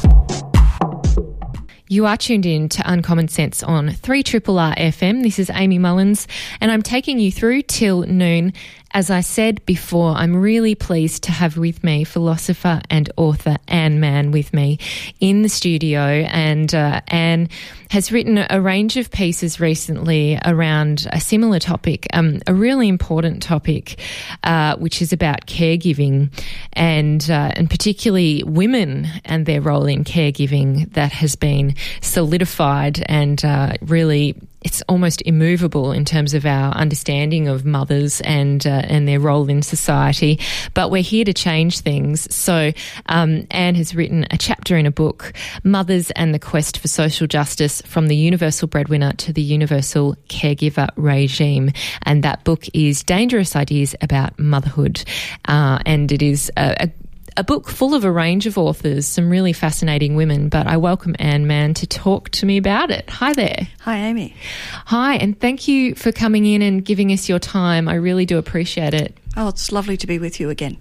A: You are tuned in to Uncommon Sense on 3 Triple R FM. This is Amy Mullins, and I'm taking you through till noon. As I said before, I'm really pleased to have with me philosopher and author Anne Manne with me in the studio. And uh, Anne has written a range of pieces recently around a similar topic, um, a really important topic, uh, which is about caregiving and uh, and particularly women and their role in caregiving that has been solidified and uh, really it's almost immovable in terms of our understanding of mothers and uh, and their role in society. But we're here to change things. So um, Anne has written a chapter in a book, "Mothers and the Quest for Social Justice: From the Universal Breadwinner to the Universal Caregiver Regime," and that book is "Dangerous Ideas About Motherhood," uh, and it is a, a a book full of a range of authors, some really fascinating women, but I welcome Anne Manne to talk to me about it. Hi there.
F: Hi, Amy.
A: Hi, and thank you for coming in and giving us your time. I really do appreciate it.
F: Oh, it's lovely to be with you again.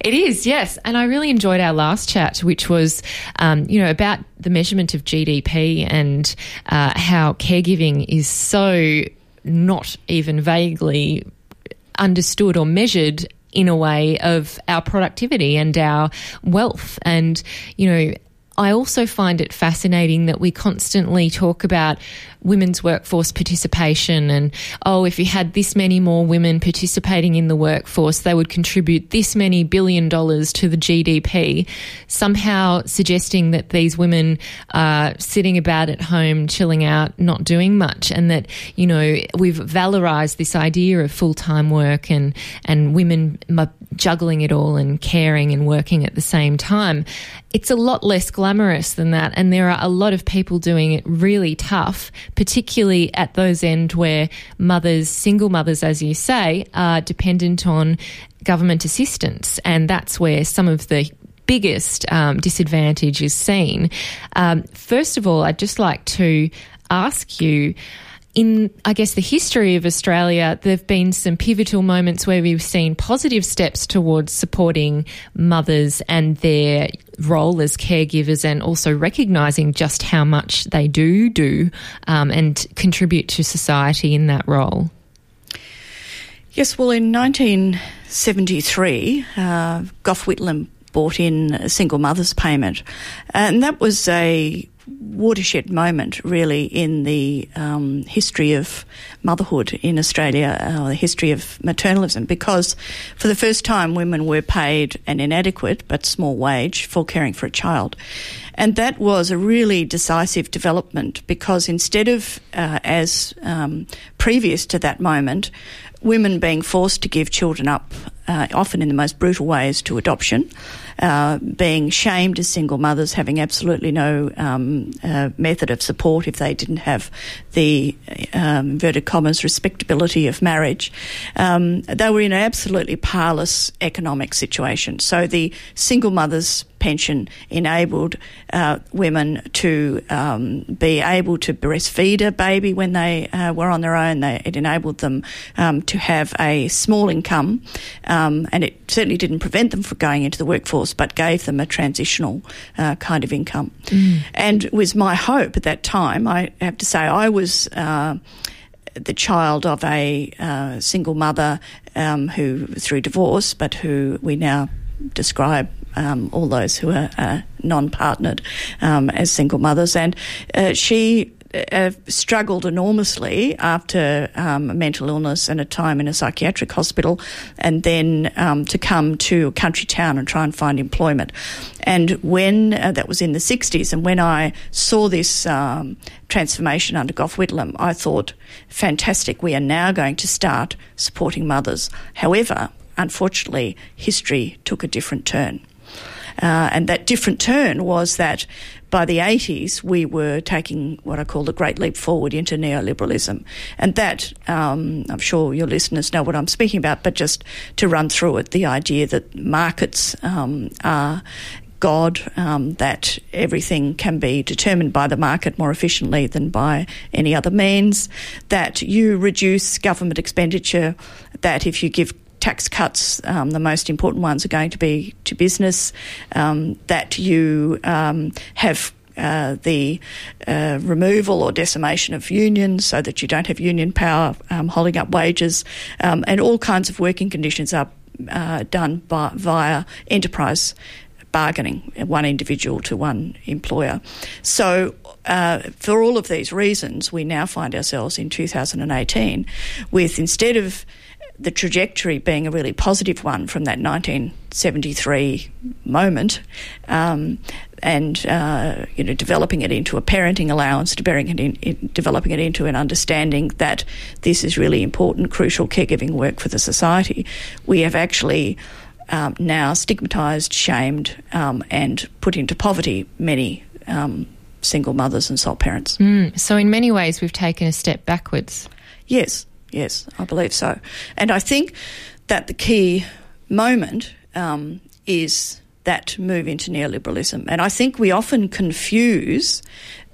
A: It is, yes. And I really enjoyed our last chat, which was, um, you know, about the measurement of GDP and uh, how caregiving is so not even vaguely understood or measured in a way of our productivity and our wealth. And, you know, I also find it fascinating that we constantly talk about women's workforce participation and, oh, if you had this many more women participating in the workforce, they would contribute this many billion dollars to the GDP, somehow suggesting that these women are sitting about at home, chilling out, not doing much, and that, you know, we've valorized this idea of full time work and, and women juggling it all and caring and working at the same time. It's a lot less glamorous than that, and there are a lot of people doing it really tough, particularly at those end where mothers, single mothers, as you say, are dependent on government assistance, and that's where some of the biggest um, disadvantage is seen. Um, first of all, I'd just like to ask you in, I guess, the history of Australia, there have been some pivotal moments where we've seen positive steps towards supporting mothers and their role as caregivers and also recognising just how much they do do um, and contribute to society in that role.
F: Yes, well, in 1973, uh, Gough Whitlam brought in a single mother's payment, and that was a watershed moment, really, in the um, history of motherhood in Australia, uh, the history of maternalism, because for the first time, women were paid an inadequate but small wage for caring for a child. And that was a really decisive development because instead of, uh, as um, previous to that moment, women being forced to give children up, uh, often in the most brutal ways, to adoption, uh, being shamed as single mothers, having absolutely no um, uh, method of support if they didn't have the um, inverted commas respectability of marriage. Um, they were in an absolutely parlous economic situation. So the single mothers pension enabled uh, women to um, be able to breastfeed a baby when they uh, were on their own. They, it enabled them um, to have a small income, um, and it certainly didn't prevent them from going into the workforce, but gave them a transitional uh, kind of income. Mm. And it was my hope at that time. I have to say, I was uh, the child of a uh, single mother um, who, through divorce, but who we now describe um, all those who are uh, non-partnered um, as single mothers, and uh, she uh, struggled enormously after um, a mental illness and a time in a psychiatric hospital, and then um, to come to a country town and try and find employment. And when uh, that was in the 60s, and when I saw this um, transformation under Gough Whitlam, I thought, fantastic, we are now going to start supporting mothers. However, unfortunately, history took a different turn. Uh, and that different turn was that by the 80s, we were taking what I call the great leap forward into neoliberalism. And that, um, I'm sure your listeners know what I'm speaking about, but just to run through it, the idea that markets um, are God, um, that everything can be determined by the market more efficiently than by any other means, that you reduce government expenditure, that if you give tax cuts, um, the most important ones are going to be to business, um, that you um, have uh, the uh, removal or decimation of unions so that you don't have union power um, holding up wages, um, and all kinds of working conditions are uh, done by, via enterprise bargaining, one individual to one employer. So, uh, for all of these reasons, we now find ourselves in 2018 with instead of the trajectory being a really positive one from that 1973 moment, um, and uh, you know developing it into a parenting allowance, developing it, in, in, developing it into an understanding that this is really important, crucial caregiving work for the society. We have actually um, now stigmatised, shamed, um, and put into poverty many um, single mothers and sole parents.
A: Mm, so, in many ways, we've taken a step backwards.
F: Yes. Yes, I believe so. And I think that the key moment um, is that move into neoliberalism. And I think we often confuse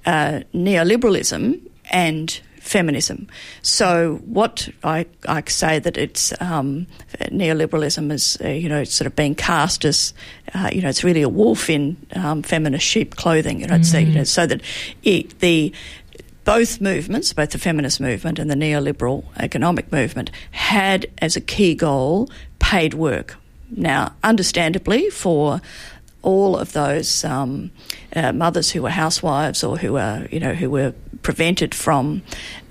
F: uh, neoliberalism and feminism. So what I, I say that it's um, neoliberalism is uh, you know sort of being cast as uh, you know it's really a wolf in um, feminist sheep clothing. You know, mm. you know so that it, the both movements, both the feminist movement and the neoliberal economic movement, had as a key goal paid work. Now, understandably, for all of those um, uh, mothers who were housewives or who were, you know, who were prevented from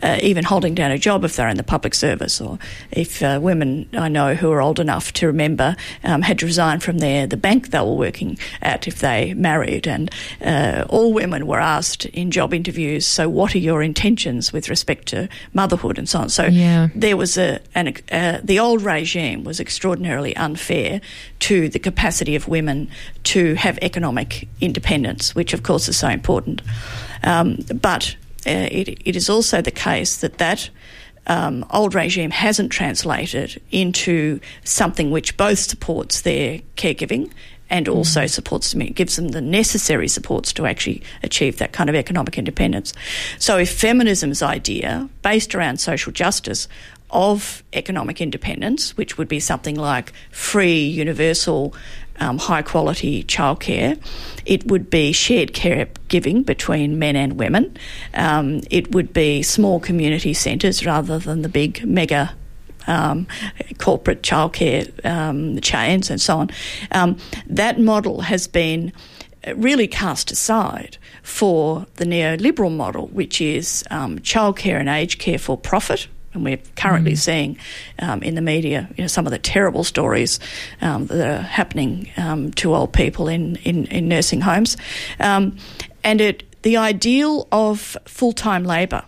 F: uh, even holding down a job if they're in the public service, or if uh, women I know who are old enough to remember um, had to resign from their the bank they were working at if they married, and uh, all women were asked in job interviews, "So, what are your intentions with respect to motherhood and so on?" So,
A: Yeah.
F: there was a an, uh, the old regime was extraordinarily unfair to the capacity of women to have economic independence, which of course is so important. Um, but uh, it, it is also the case that that um, old regime hasn't translated into something which both supports their caregiving and also supports them, gives them the necessary supports to actually achieve that kind of economic independence. So if feminism's idea, based around social justice, of economic independence, which would be something like free, universal, um, high quality childcare. It would be shared care giving between men and women. Um, it would be small community centres rather than the big mega um, corporate childcare um, chains and so on. Um, that model has been really cast aside for the neoliberal model, which is um, childcare and aged care for profit. And we're currently seeing um, in the media, you know, some of the terrible stories um, that are happening um, to old people in, in, in nursing homes. Um, and it, the ideal of full time labour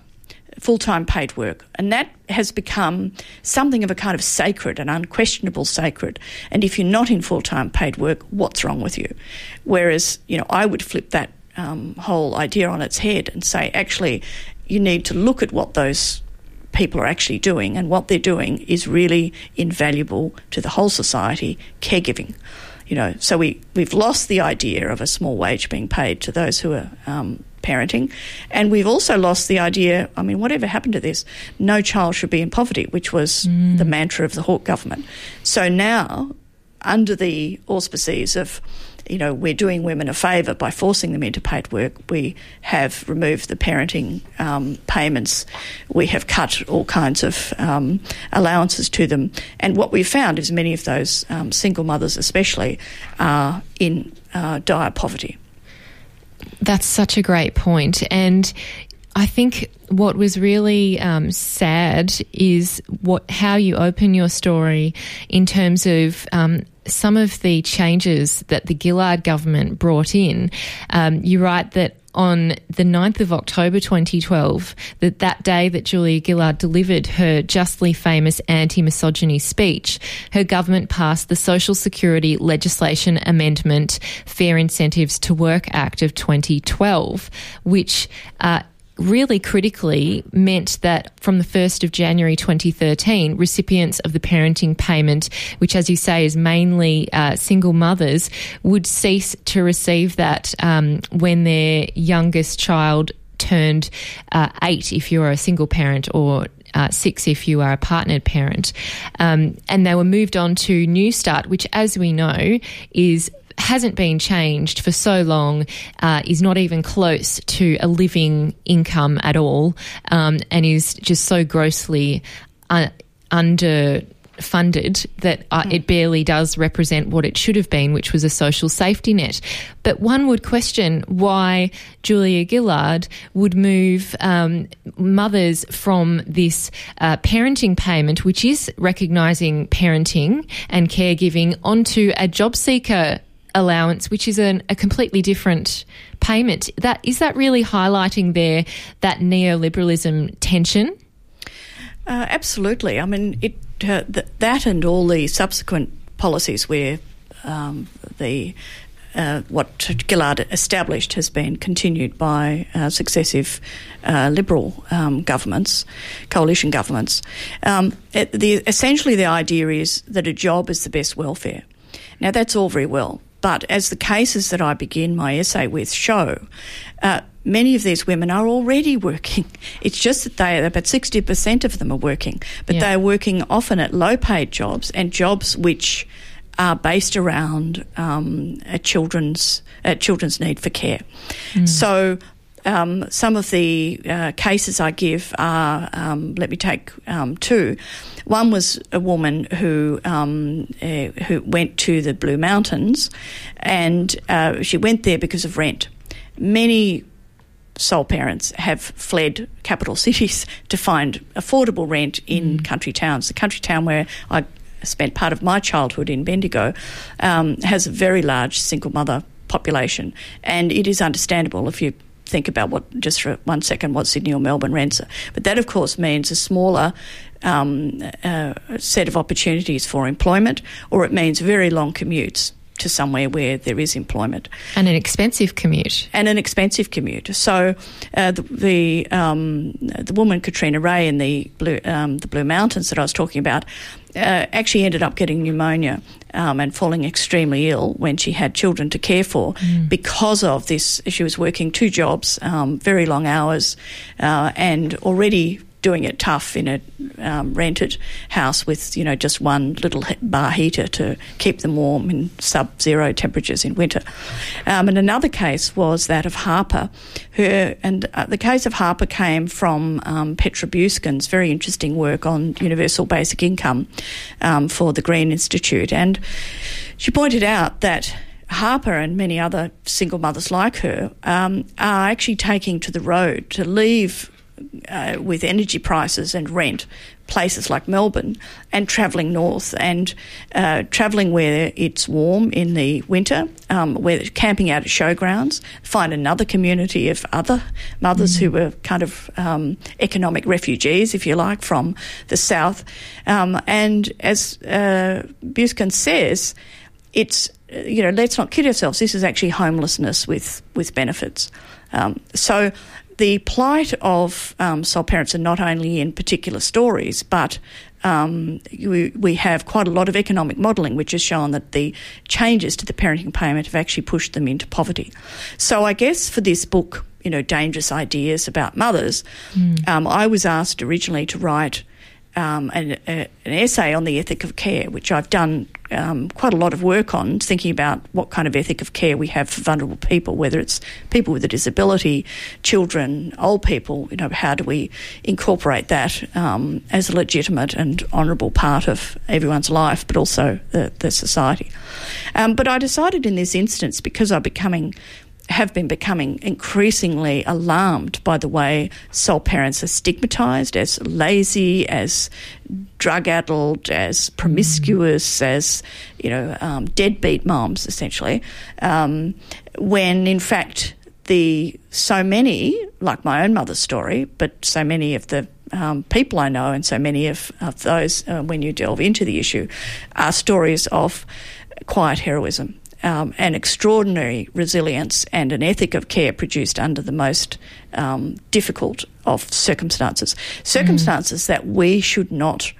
F: full time paid work. And that has become something of a kind of sacred, an unquestionable sacred. And if you're not in full time paid work, what's wrong with you? Whereas, you know, I would flip that um, whole idea on its head and say, actually, you need to look at what those people are actually doing, and what they're doing is really invaluable to the whole society caregiving. You know, so we, we've lost the idea of a small wage being paid to those who are um, parenting. And we've also lost the idea I mean, whatever happened to this? No child should be in poverty, which was the mantra of the Hawke government. So now, under the auspices of you know, we're doing women a favour by forcing them into paid work. We have removed the parenting um, payments. We have cut all kinds of um, allowances to them. And what we've found is many of those um, single mothers, especially, are in uh, dire poverty.
A: That's such a great point. And I think what was really um, sad is what how you open your story in terms of um, some of the changes that the Gillard government brought in. Um, you write that on the 9th of October 2012, that that day that Julia Gillard delivered her justly famous anti-misogyny speech, her government passed the Social Security Legislation Amendment Fair Incentives to Work Act of 2012, which uh, really critically meant that from the 1st of January 2013, recipients of the parenting payment, which, as you say, is mainly uh, single mothers, would cease to receive that um, when their youngest child turned uh, eight if you're a single parent or uh, six if you are a partnered parent. Um, and they were moved on to Newstart, which, as we know, is hasn't been changed for so long, uh, is not even close to a living income at all, um, and is just so grossly uh, underfunded that uh, it barely does represent what it should have been, which was a social safety net. But one would question why Julia Gillard would move um, mothers from this uh, parenting payment, which is recognising parenting and caregiving, onto a job seeker allowance, which is an, a completely different payment. That is that really highlighting there that neoliberalism tension?
F: Uh, absolutely. I mean, it uh, th- that and all the subsequent policies where um, the uh, what Gillard established has been continued by uh, successive uh, Liberal um, governments, coalition governments. Um, it, the, essentially, the idea is that a job is the best welfare. Now, that's all very well, but as the cases that I begin my essay with show, uh, many of these women are already working. It's just that they about sixty percent of them are working, but
A: Yeah.
F: they are working often at low-paid jobs and jobs which are based around um, a children's a children's need for care. So. Um, some of the uh, cases I give are, um, let me take um, two. One was a woman who um, uh, who went to the Blue Mountains, and uh, she went there because of rent. Many sole parents have fled capital cities to find affordable rent in country towns. The country town where I spent part of my childhood in Bendigo um, has a very large single mother population, and it is understandable if you think about what just for one second what Sydney or Melbourne rents are. But that, of course, means a smaller um, uh, set of opportunities for employment, or it means very long commutes to somewhere where there is employment
A: And an expensive commute.
F: and an expensive commute. So uh, the the, um, the woman Katrina Ray in the Blue um, the Blue Mountains that I was talking about uh, actually ended up getting pneumonia um, and falling extremely ill when she had children to care for because of this. She was working two jobs, um, very long hours, uh, and already doing it tough in a um, rented house with you know just one little bar heater to keep them warm in sub-zero temperatures in winter. Um, and another case was that of Harper, her and uh, the case of Harper came from um, Petra Bueskens' very interesting work on universal basic income um, for the Green Institute, and she pointed out that. Harper and many other single mothers like her um, are actually taking to the road to leave uh, with energy prices and rent places like Melbourne and travelling north and uh, travelling where it's warm in the winter, um, where camping out at showgrounds, find another community of other mothers who were kind of um, economic refugees, if you like, from the south. Um, and as uh, Bueskens says, it's you know let's not kid ourselves. This is actually homelessness with with benefits. Um, so the plight of um, sole parents are not only in particular stories, but um, we, we have quite a lot of economic modelling which has shown that the changes to the parenting payment have actually pushed them into poverty. So I guess for this book, you know, dangerous ideas about mothers, um, I was asked originally to write um, an, a, an essay on the ethic of care, which I've done um, quite a lot of work on, thinking about what kind of ethic of care we have for vulnerable people, whether it's people with a disability, children, old people. You know, how do we incorporate that um, as a legitimate and honourable part of everyone's life, but also the, the society. Um, but I decided in this instance, because I'm becoming have been becoming increasingly alarmed by the way sole parents are stigmatised as lazy, as drug addled, as promiscuous, as you know, um, deadbeat moms, essentially. Um, when in fact the so many, like my own mother's story, but so many of the um, people I know, and so many of, of those, uh, when you delve into the issue, are stories of quiet heroism um, an extraordinary resilience and an ethic of care produced under the most um, difficult of circumstances. Circumstances that we should not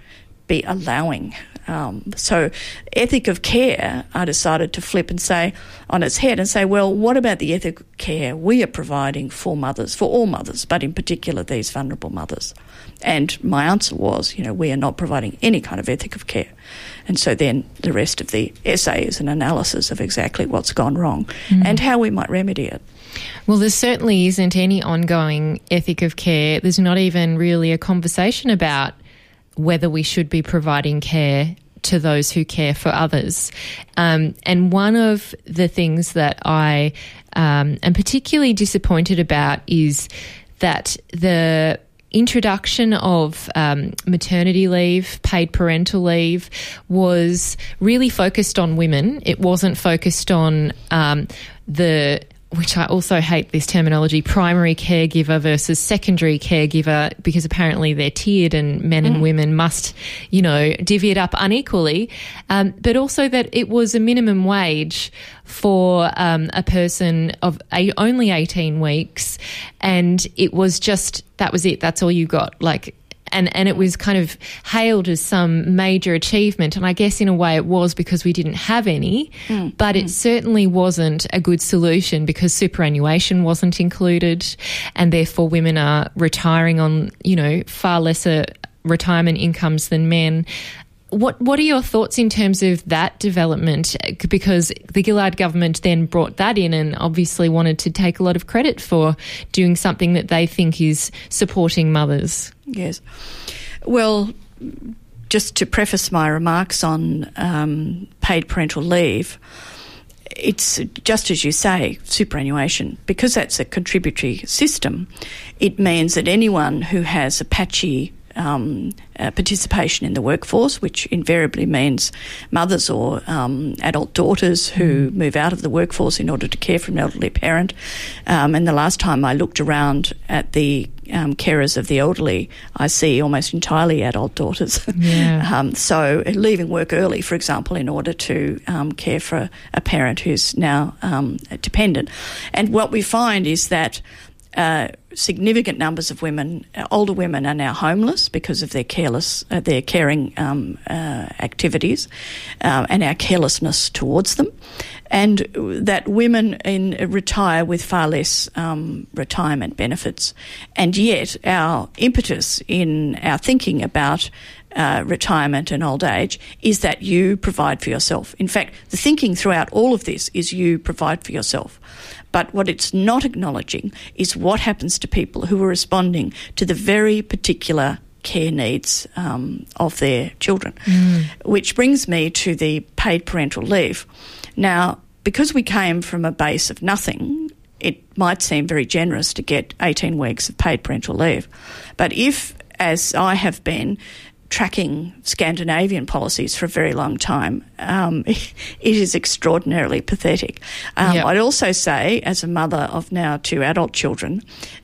F: be allowing. Um, so, ethic of care, I decided to flip and say on its head and say, well, what about the ethic of care we are providing for mothers, for all mothers, but in particular these vulnerable mothers? And my answer was, you know, we are not providing any kind of ethic of care. And so then the rest of the essay is an analysis of exactly what's gone wrong and how we might remedy it.
A: Well, there certainly isn't any ongoing ethic of care. There's not even really a conversation about whether we should be providing care to those who care for others. Um, and one of the things that I um, am particularly disappointed about is that the introduction of um, maternity leave, paid parental leave, was really focused on women. It wasn't focused on um, the which I also hate this terminology primary caregiver versus secondary caregiver because apparently they're tiered and men and women must, you know, divvy it up unequally. Um, but also that it was a minimum wage for um, a person of a, only 18 weeks and it was just, that was it. That's all you got. Like, and and it was kind of hailed as some major achievement. And I guess in a way it was because we didn't have any mm. but it mm. certainly wasn't a good solution because superannuation wasn't included and therefore women are retiring on you know far lesser retirement incomes than men what what are your thoughts in terms of that development? Because the Gillard government then brought that in and obviously wanted to take a lot of credit for doing something that they think is supporting mothers.
F: Yes. Well, just to preface my remarks on um, paid parental leave, it's just as you say, superannuation. Because that's a contributory system, it means that anyone who has a patchy um, uh, participation in the workforce, which invariably means mothers or um, adult daughters who move out of the workforce in order to care for an elderly parent. Um, and the last time I looked around at the um, carers of the elderly, I see almost entirely adult daughters.
A: Yeah.
F: um, so leaving work early, for example, in order to um, care for a parent who's now um, dependent. And what we find is that uh, significant numbers of women, uh, older women, are now homeless because of their careless, uh, their caring um, uh, activities, uh, and our carelessness towards them, and that women in retire with far less um, retirement benefits, and yet our impetus in our thinking about uh, retirement and old age is that you provide for yourself. In fact, the thinking throughout all of this is you provide for yourself. But what it's not acknowledging is what happens to people who are responding to the very particular care needs um, of their children. Which brings me to the paid parental leave. Now, because we came from a base of nothing, it might seem very generous to get 18 weeks of paid parental leave. But if, as I have been, tracking Scandinavian policies for a very long time, um, it is extraordinarily pathetic. Um,
A: Yep.
F: I'd also say, as a mother of now two adult children,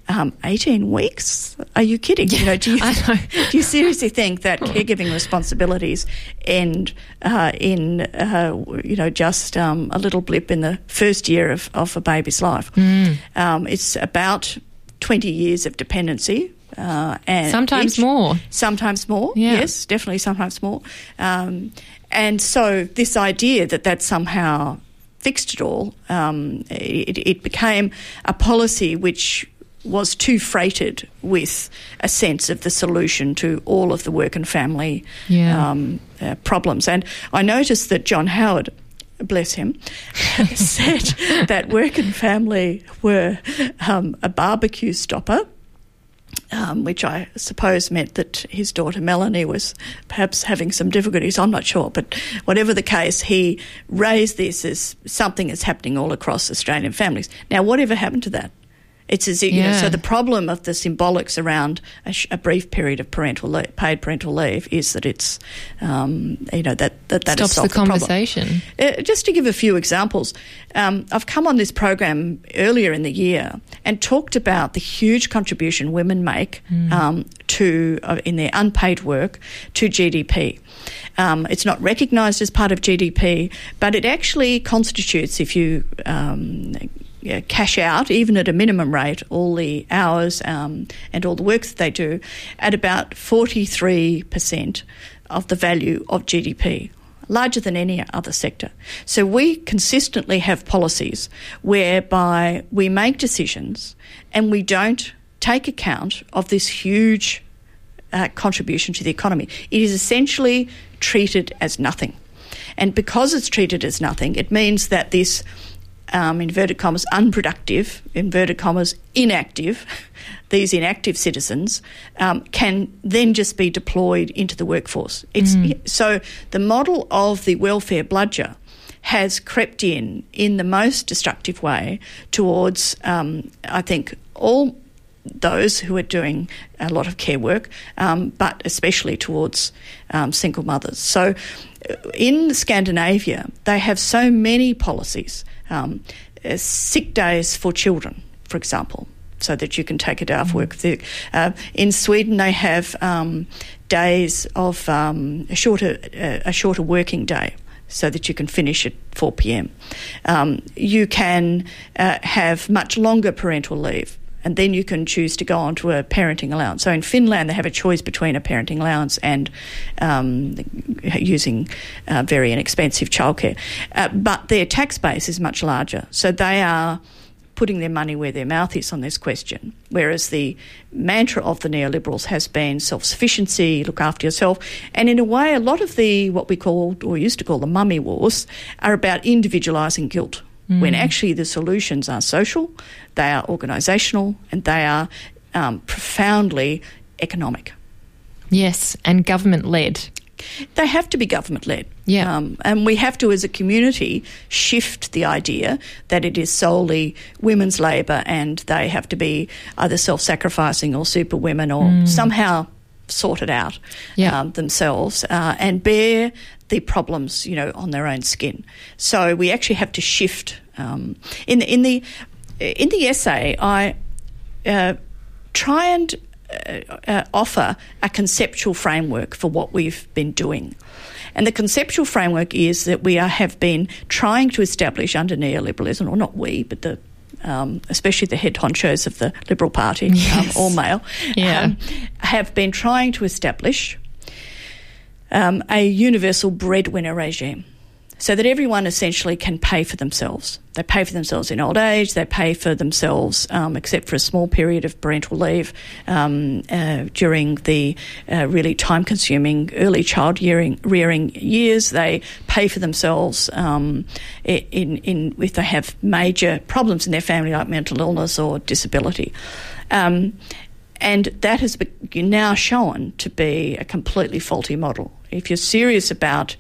F: um, 18 weeks? Are you kidding? You know, do, you, do you seriously think that caregiving responsibilities end uh, in, uh, you know, just um, a little blip in the first year of, of a baby's life?
A: Mm.
F: Um, it's about 20 years of dependency. Uh, and
A: Sometimes
F: each-
A: more.
F: Sometimes more,
A: Yeah.
F: yes, definitely sometimes more. Um, and so this idea that that somehow fixed it all, um, it, it became a policy which was too freighted with a sense of the solution to all of the work and family
A: Yeah.
F: um, uh, problems. And I noticed that John Howard, bless him, said that work and family were um, a barbecue stopper um, which I suppose meant that his daughter Melanie was perhaps having some difficulties. I'm not sure, but whatever the case, he raised this as something that's happening all across Australian families. Now, whatever happened to that? It's as if, you know, so the problem of the symbolics around a, sh- a brief period of parental paid parental leave is that it's, um, you know, that that, that
A: Stops the
F: problem.
A: conversation.
F: Uh, just to give a few examples, um, I've come on this program earlier in the year and talked about the huge contribution women make um, to uh, in their unpaid work to GDP. Um, it's not recognised as part of GDP, but it actually constitutes, if you um, cash out, even at a minimum rate, all the hours um, and all the work that they do, at about 43% of the value of GDP larger than any other sector. So we consistently have policies whereby we make decisions and we don't take account of this huge uh, contribution to the economy. It is essentially treated as nothing. And because it's treated as nothing, it means that this, um, inverted commas, unproductive, inverted commas, inactive, these inactive citizens um, can then just be deployed into the workforce. It's so the model of the welfare bludger has crept in in the most destructive way towards, um, I think, all those who are doing a lot of care work, um, but especially towards um, single mothers. So, uh, in Scandinavia, they have so many policies. Um, uh, sick days for children, for example, so that you can take a day off work. The- Uh, in Sweden, they have um, days of um, a shorter uh, a shorter working day. So that you can finish at 4 p.m. Um, you can uh, have much longer parental leave and then you can choose to go on to a parenting allowance. So in Finland, they have a choice between a parenting allowance and um, using uh, very inexpensive childcare. Uh, but their tax base is much larger. So they are putting their money where their mouth is on this question. Whereas the mantra of the neoliberals has been self sufficiency, look after yourself. And in a way, a lot of the, what we called or used to call the mummy wars, are about individualising guilt. When actually the solutions are social, they are organisational, and they are um, profoundly economic.
A: Yes, and government led.
F: They have to be government led.
A: Yeah.
F: Um, and we have to, as a community, shift the idea that it is solely women's labour and they have to be either self sacrificing or super women or somehow sort it out
A: Yeah.
F: um, themselves uh, and bear the problems, you know, on their own skin. So we actually have to shift. Um, in the in the in the essay, I uh, try and uh, uh, offer a conceptual framework for what we've been doing. And the conceptual framework is that we are, have been trying to establish under neoliberalism, or not we, but the um, especially the head honchos of the Liberal Party,
A: Yes.
F: um, all male,
A: Yeah.
F: um, have been trying to establish um, a universal breadwinner regime so that everyone essentially can pay for themselves. They pay for themselves in old age, they pay for themselves, um, except for a small period of parental leave um, uh, during the uh, really time consuming early child rearing, rearing years. They pay for themselves um, in, in, if they have major problems in their family, like mental illness or disability. Um, and that has be- now shown to be a completely faulty model. If you're serious about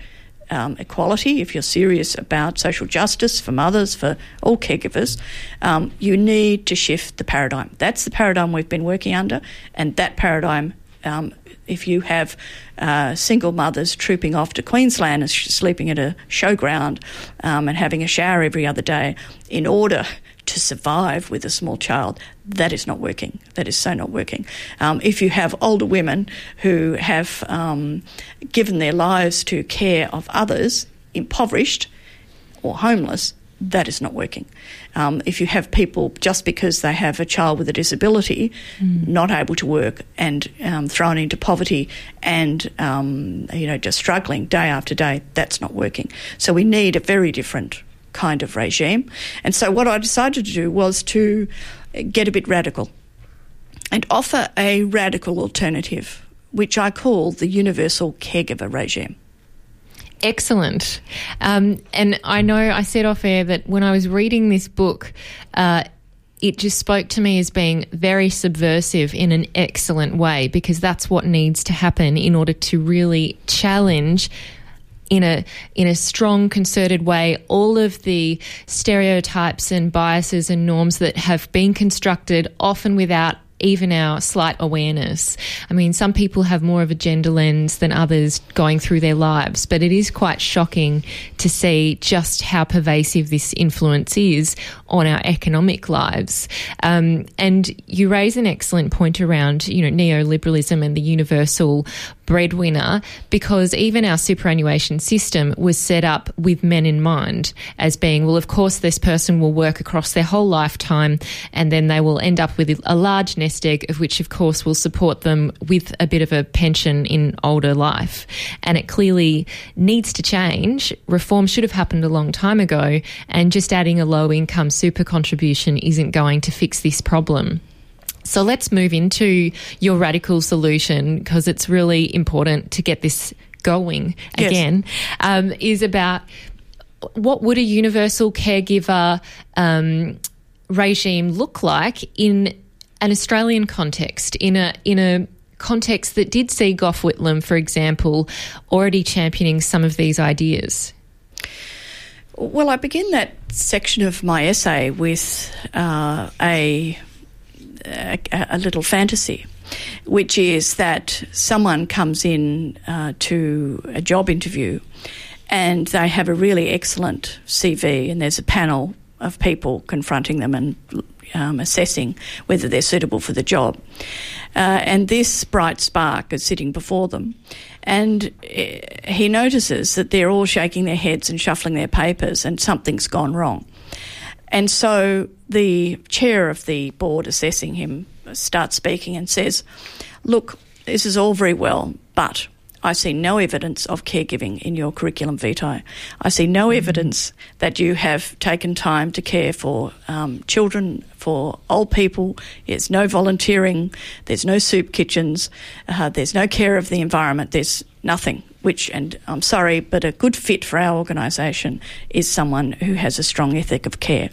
F: um, equality, if you're serious about social justice for mothers, for all caregivers, um, you need to shift the paradigm. That's the paradigm we've been working under, and that paradigm. Um, if you have uh, single mothers trooping off to Queensland and sh- sleeping at a showground um, and having a shower every other day in order to survive with a small child, that is not working. That is so not working. Um, if you have older women who have um, given their lives to care of others, impoverished or homeless, that is not working. Um, if you have people just because they have a child with a disability not able to work and um, thrown into poverty and um, you know just struggling day after day, that's not working. So we need a very different kind of regime. And so what I decided to do was to get a bit radical and offer a radical alternative, which I call the universal caregiver regime.
A: Excellent. Um, and I know I said off air that when I was reading this book, uh, it just spoke to me as being very subversive in an excellent way because that's what needs to happen in order to really challenge in a in a strong concerted way all of the stereotypes and biases and norms that have been constructed often without even our slight awareness. I mean, some people have more of a gender lens than others going through their lives, but it is quite shocking to see just how pervasive this influence is on our economic lives. Um, and you raise an excellent point around, you know, neoliberalism and the universal breadwinner because even our superannuation system was set up with men in mind as being, well, of course, this person will work across their whole lifetime and then they will end up with a large nest egg, of which, of course, will support them with a bit of a pension in older life. And it clearly needs to change. Reform should have happened a long time ago, and just adding a low income super contribution isn't going to fix this problem. So let's move into your radical solution because it's really important to get this going
F: Yes.
A: again. Um, is about what would a universal caregiver um, regime look like in an Australian context, in a in a context that did see Gough Whitlam, for example, already championing some of these ideas.
F: Well, I begin that section of my essay with uh, a, a a little fantasy, which is that someone comes in uh, to a job interview, and they have a really excellent CV, and there's a panel of people confronting them and um, assessing whether they're suitable for the job. Uh, and this bright spark is sitting before them. And eh, he notices that they're all shaking their heads and shuffling their papers, and something's gone wrong. And so the chair of the board assessing him starts speaking and says, Look, this is all very well, but I see no evidence of caregiving in your curriculum vitae. I see no evidence that you have taken time to care for um, children, for old people. There's no volunteering. There's no soup kitchens. Uh, there's no care of the environment. There's nothing. Which, and I'm sorry, but a good fit for our organisation is someone who has a strong ethic of care.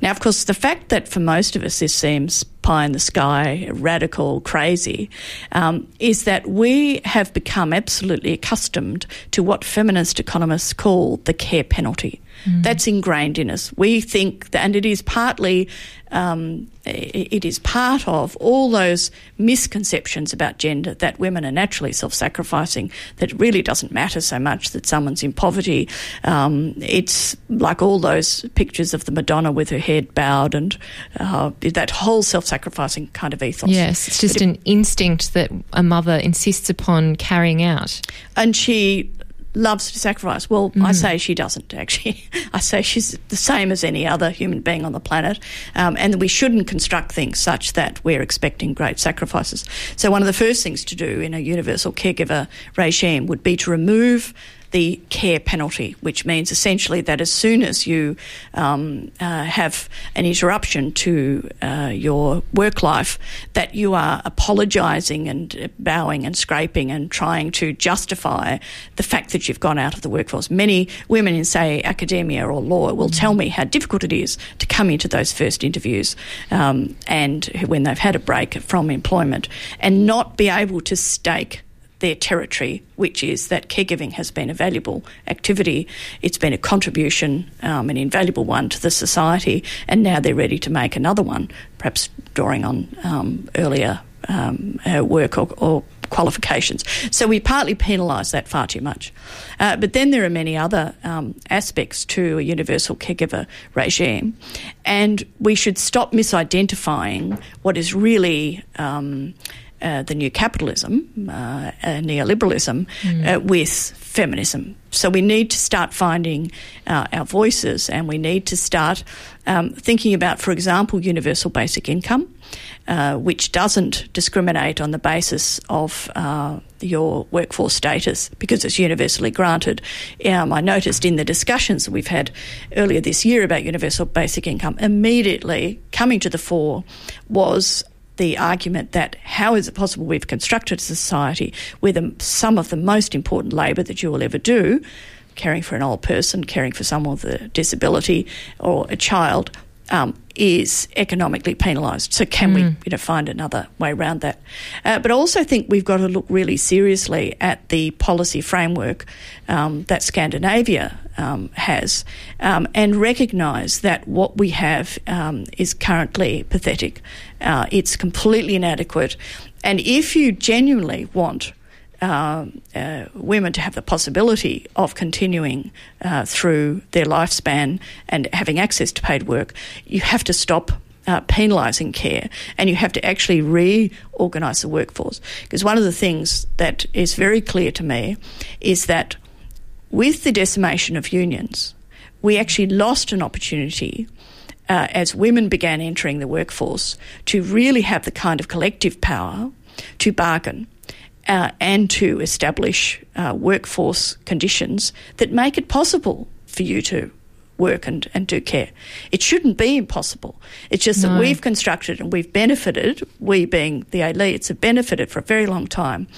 F: Now, of course, the fact that for most of us this seems pie in the sky, radical, crazy, um, is that we have become absolutely accustomed to what feminist economists call the care penalty. Mm. That's ingrained in us. We think that, and it is partly, um, it is part of all those misconceptions about gender that women are naturally self-sacrificing. That it really doesn't matter so much that someone's in poverty. Um, it's like all those pictures of the Madonna with her head bowed, and uh, that whole self-sacrificing kind of ethos.
A: Yes, it's just an instinct that a mother insists upon carrying out,
F: and she loves to sacrifice. Well, mm. I say she doesn't actually. I say she's the same as any other human being on the planet, um, and we shouldn't construct things such that we're expecting great sacrifices. So, one of the first things to do in a universal caregiver regime would be to remove the care penalty, which means essentially that as soon as you um, uh, have an interruption to uh, your work life, that you are apologising and bowing and scraping and trying to justify the fact that you've gone out of the workforce. Many women in, say, academia or law will tell me how difficult it is to come into those first interviews um, and when they've had a break from employment and not be able to stake their territory, which is that caregiving has been a valuable activity. It's been a contribution, um, an invaluable one to the society, and now they're ready to make another one, perhaps drawing on um, earlier um, uh, work or, or qualifications. So we partly penalise that far too much. Uh, but then there are many other um, aspects to a universal caregiver regime, and we should stop misidentifying what is really. Um, uh, the new capitalism, uh, uh, neoliberalism, mm. with feminism. So we need to start finding uh, our voices and we need to start um, thinking about, for example, universal basic income, uh, which doesn't discriminate on the basis of your workforce status because it's universally granted. Um, I noticed in the discussions that we've had earlier this year about universal basic income, immediately coming to the fore was the argument that how is it possible we've constructed a society where the, some of the most important labour that you will ever do, caring for an old person, caring for someone with a disability or a child, um, is economically penalised. So can mm. we you know, find another way around that? Uh, but I also think we've got to look really seriously at the policy framework um, that Scandinavia um, has um, and recognise that what we have um, is currently pathetic. Uh, it's completely inadequate. And if you genuinely want uh, uh, women to have the possibility of continuing uh, through their lifespan and having access to paid work, you have to stop uh, penalising care and you have to actually reorganise the workforce. Because one of the things that is very clear to me is that with the decimation of unions, we actually lost an opportunity uh, as women began entering the workforce to really have the kind of collective power to bargain uh, and to establish uh, workforce conditions that make it possible for you to work and, and do care. It shouldn't be impossible. It's just no. that we've constructed and we've benefited, we being the elites, have benefited for a very long time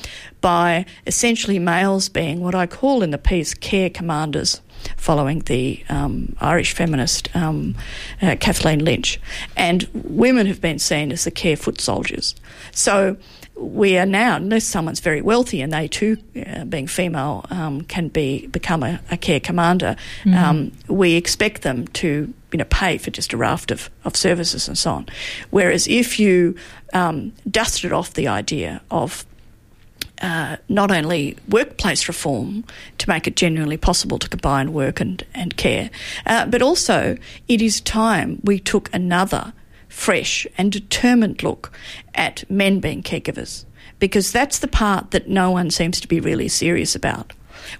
F: by essentially males being what I call in the piece care commanders following the um, Irish feminist um, uh, Kathleen Lynch. And women have been seen as the care foot soldiers. So we are now, unless someone's very wealthy and they too, uh, being female, um, can be become a, a care commander, mm-hmm. um, we expect them to you know pay for just a raft of, of services and so on. Whereas if you um, dusted off the idea of uh, not only workplace reform to make it genuinely possible to combine work and, and care, uh, but also it is time we took another fresh and determined look at men being caregivers because that's the part that no one seems to be really serious about.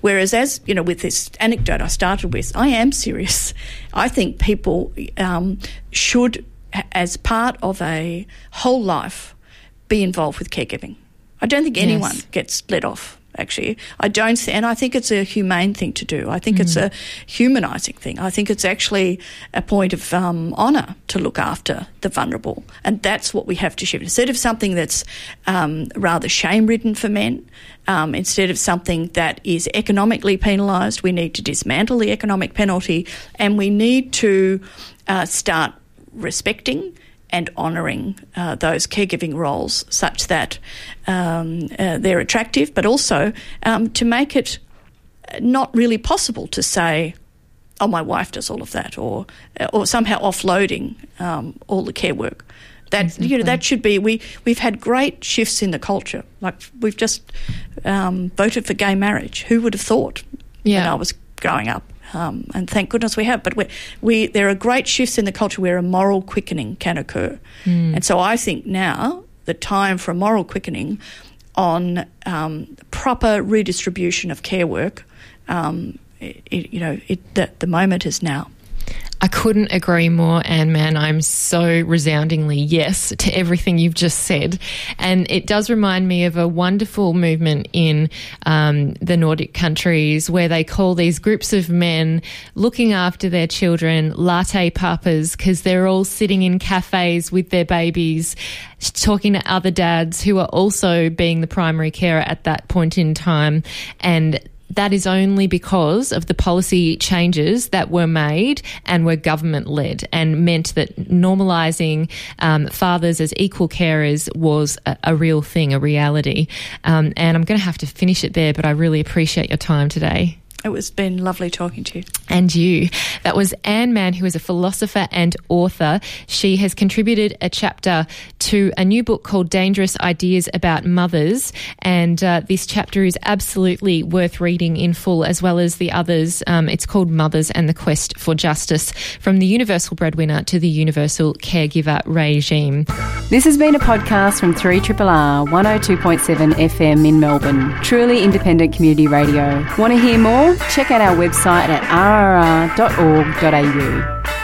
F: Whereas, as you know, with this anecdote I started with, I am serious. I think people um, should, as part of a whole life, be involved with caregiving. I don't think anyone yes. gets let off Actually, I don't, see, and I think it's a humane thing to do. I think it's a humanising thing. I think it's actually a point of um, honour to look after the vulnerable, and that's what we have to shift. Instead of something that's um, rather shame-ridden for men, um, instead of something that is economically penalised, we need to dismantle the economic penalty, and we need to uh, start respecting and honouring uh, those caregiving roles such that um, uh, they're attractive, but also um, to make it not really possible to say, "Oh, my wife does all of that," or or somehow offloading um, all the care work. That exactly. you know that should be we we've had great shifts in the culture. Like we've just um, voted for gay marriage. Who would have thought? Yeah, when I was growing up. Um, and thank goodness we have. But we, we, there are great shifts in the culture where a moral quickening can occur. Mm. And so I think now the time for a moral quickening on um, proper redistribution of care work, um, it, you know, it, the, the moment is now.
A: I couldn't agree more, And Man. I'm so resoundingly yes to everything you've just said. And it does remind me of a wonderful movement in um, the Nordic countries where they call these groups of men looking after their children latte papas because they're all sitting in cafes with their babies, talking to other dads who are also being the primary carer at that point in time. And that is only because of the policy changes that were made and were government led and meant that normalising um, fathers as equal carers was a, a real thing, a reality. Um, and I'm going to have to finish it there, but I really appreciate your time today.
F: It was been lovely talking to you.
A: And you. That was Anne Manne, who is a philosopher and author. She has contributed a chapter to a new book called Dangerous Ideas About Mothers. And uh, this chapter is absolutely worth reading in full, as well as the others. Um, it's called Mothers and the Quest for Justice From the Universal Breadwinner to the Universal Caregiver Regime.
E: This has been a podcast from 3RRR 102.7 FM in Melbourne. Truly independent community radio. Want to hear more? Check out our website at rrr.org.au.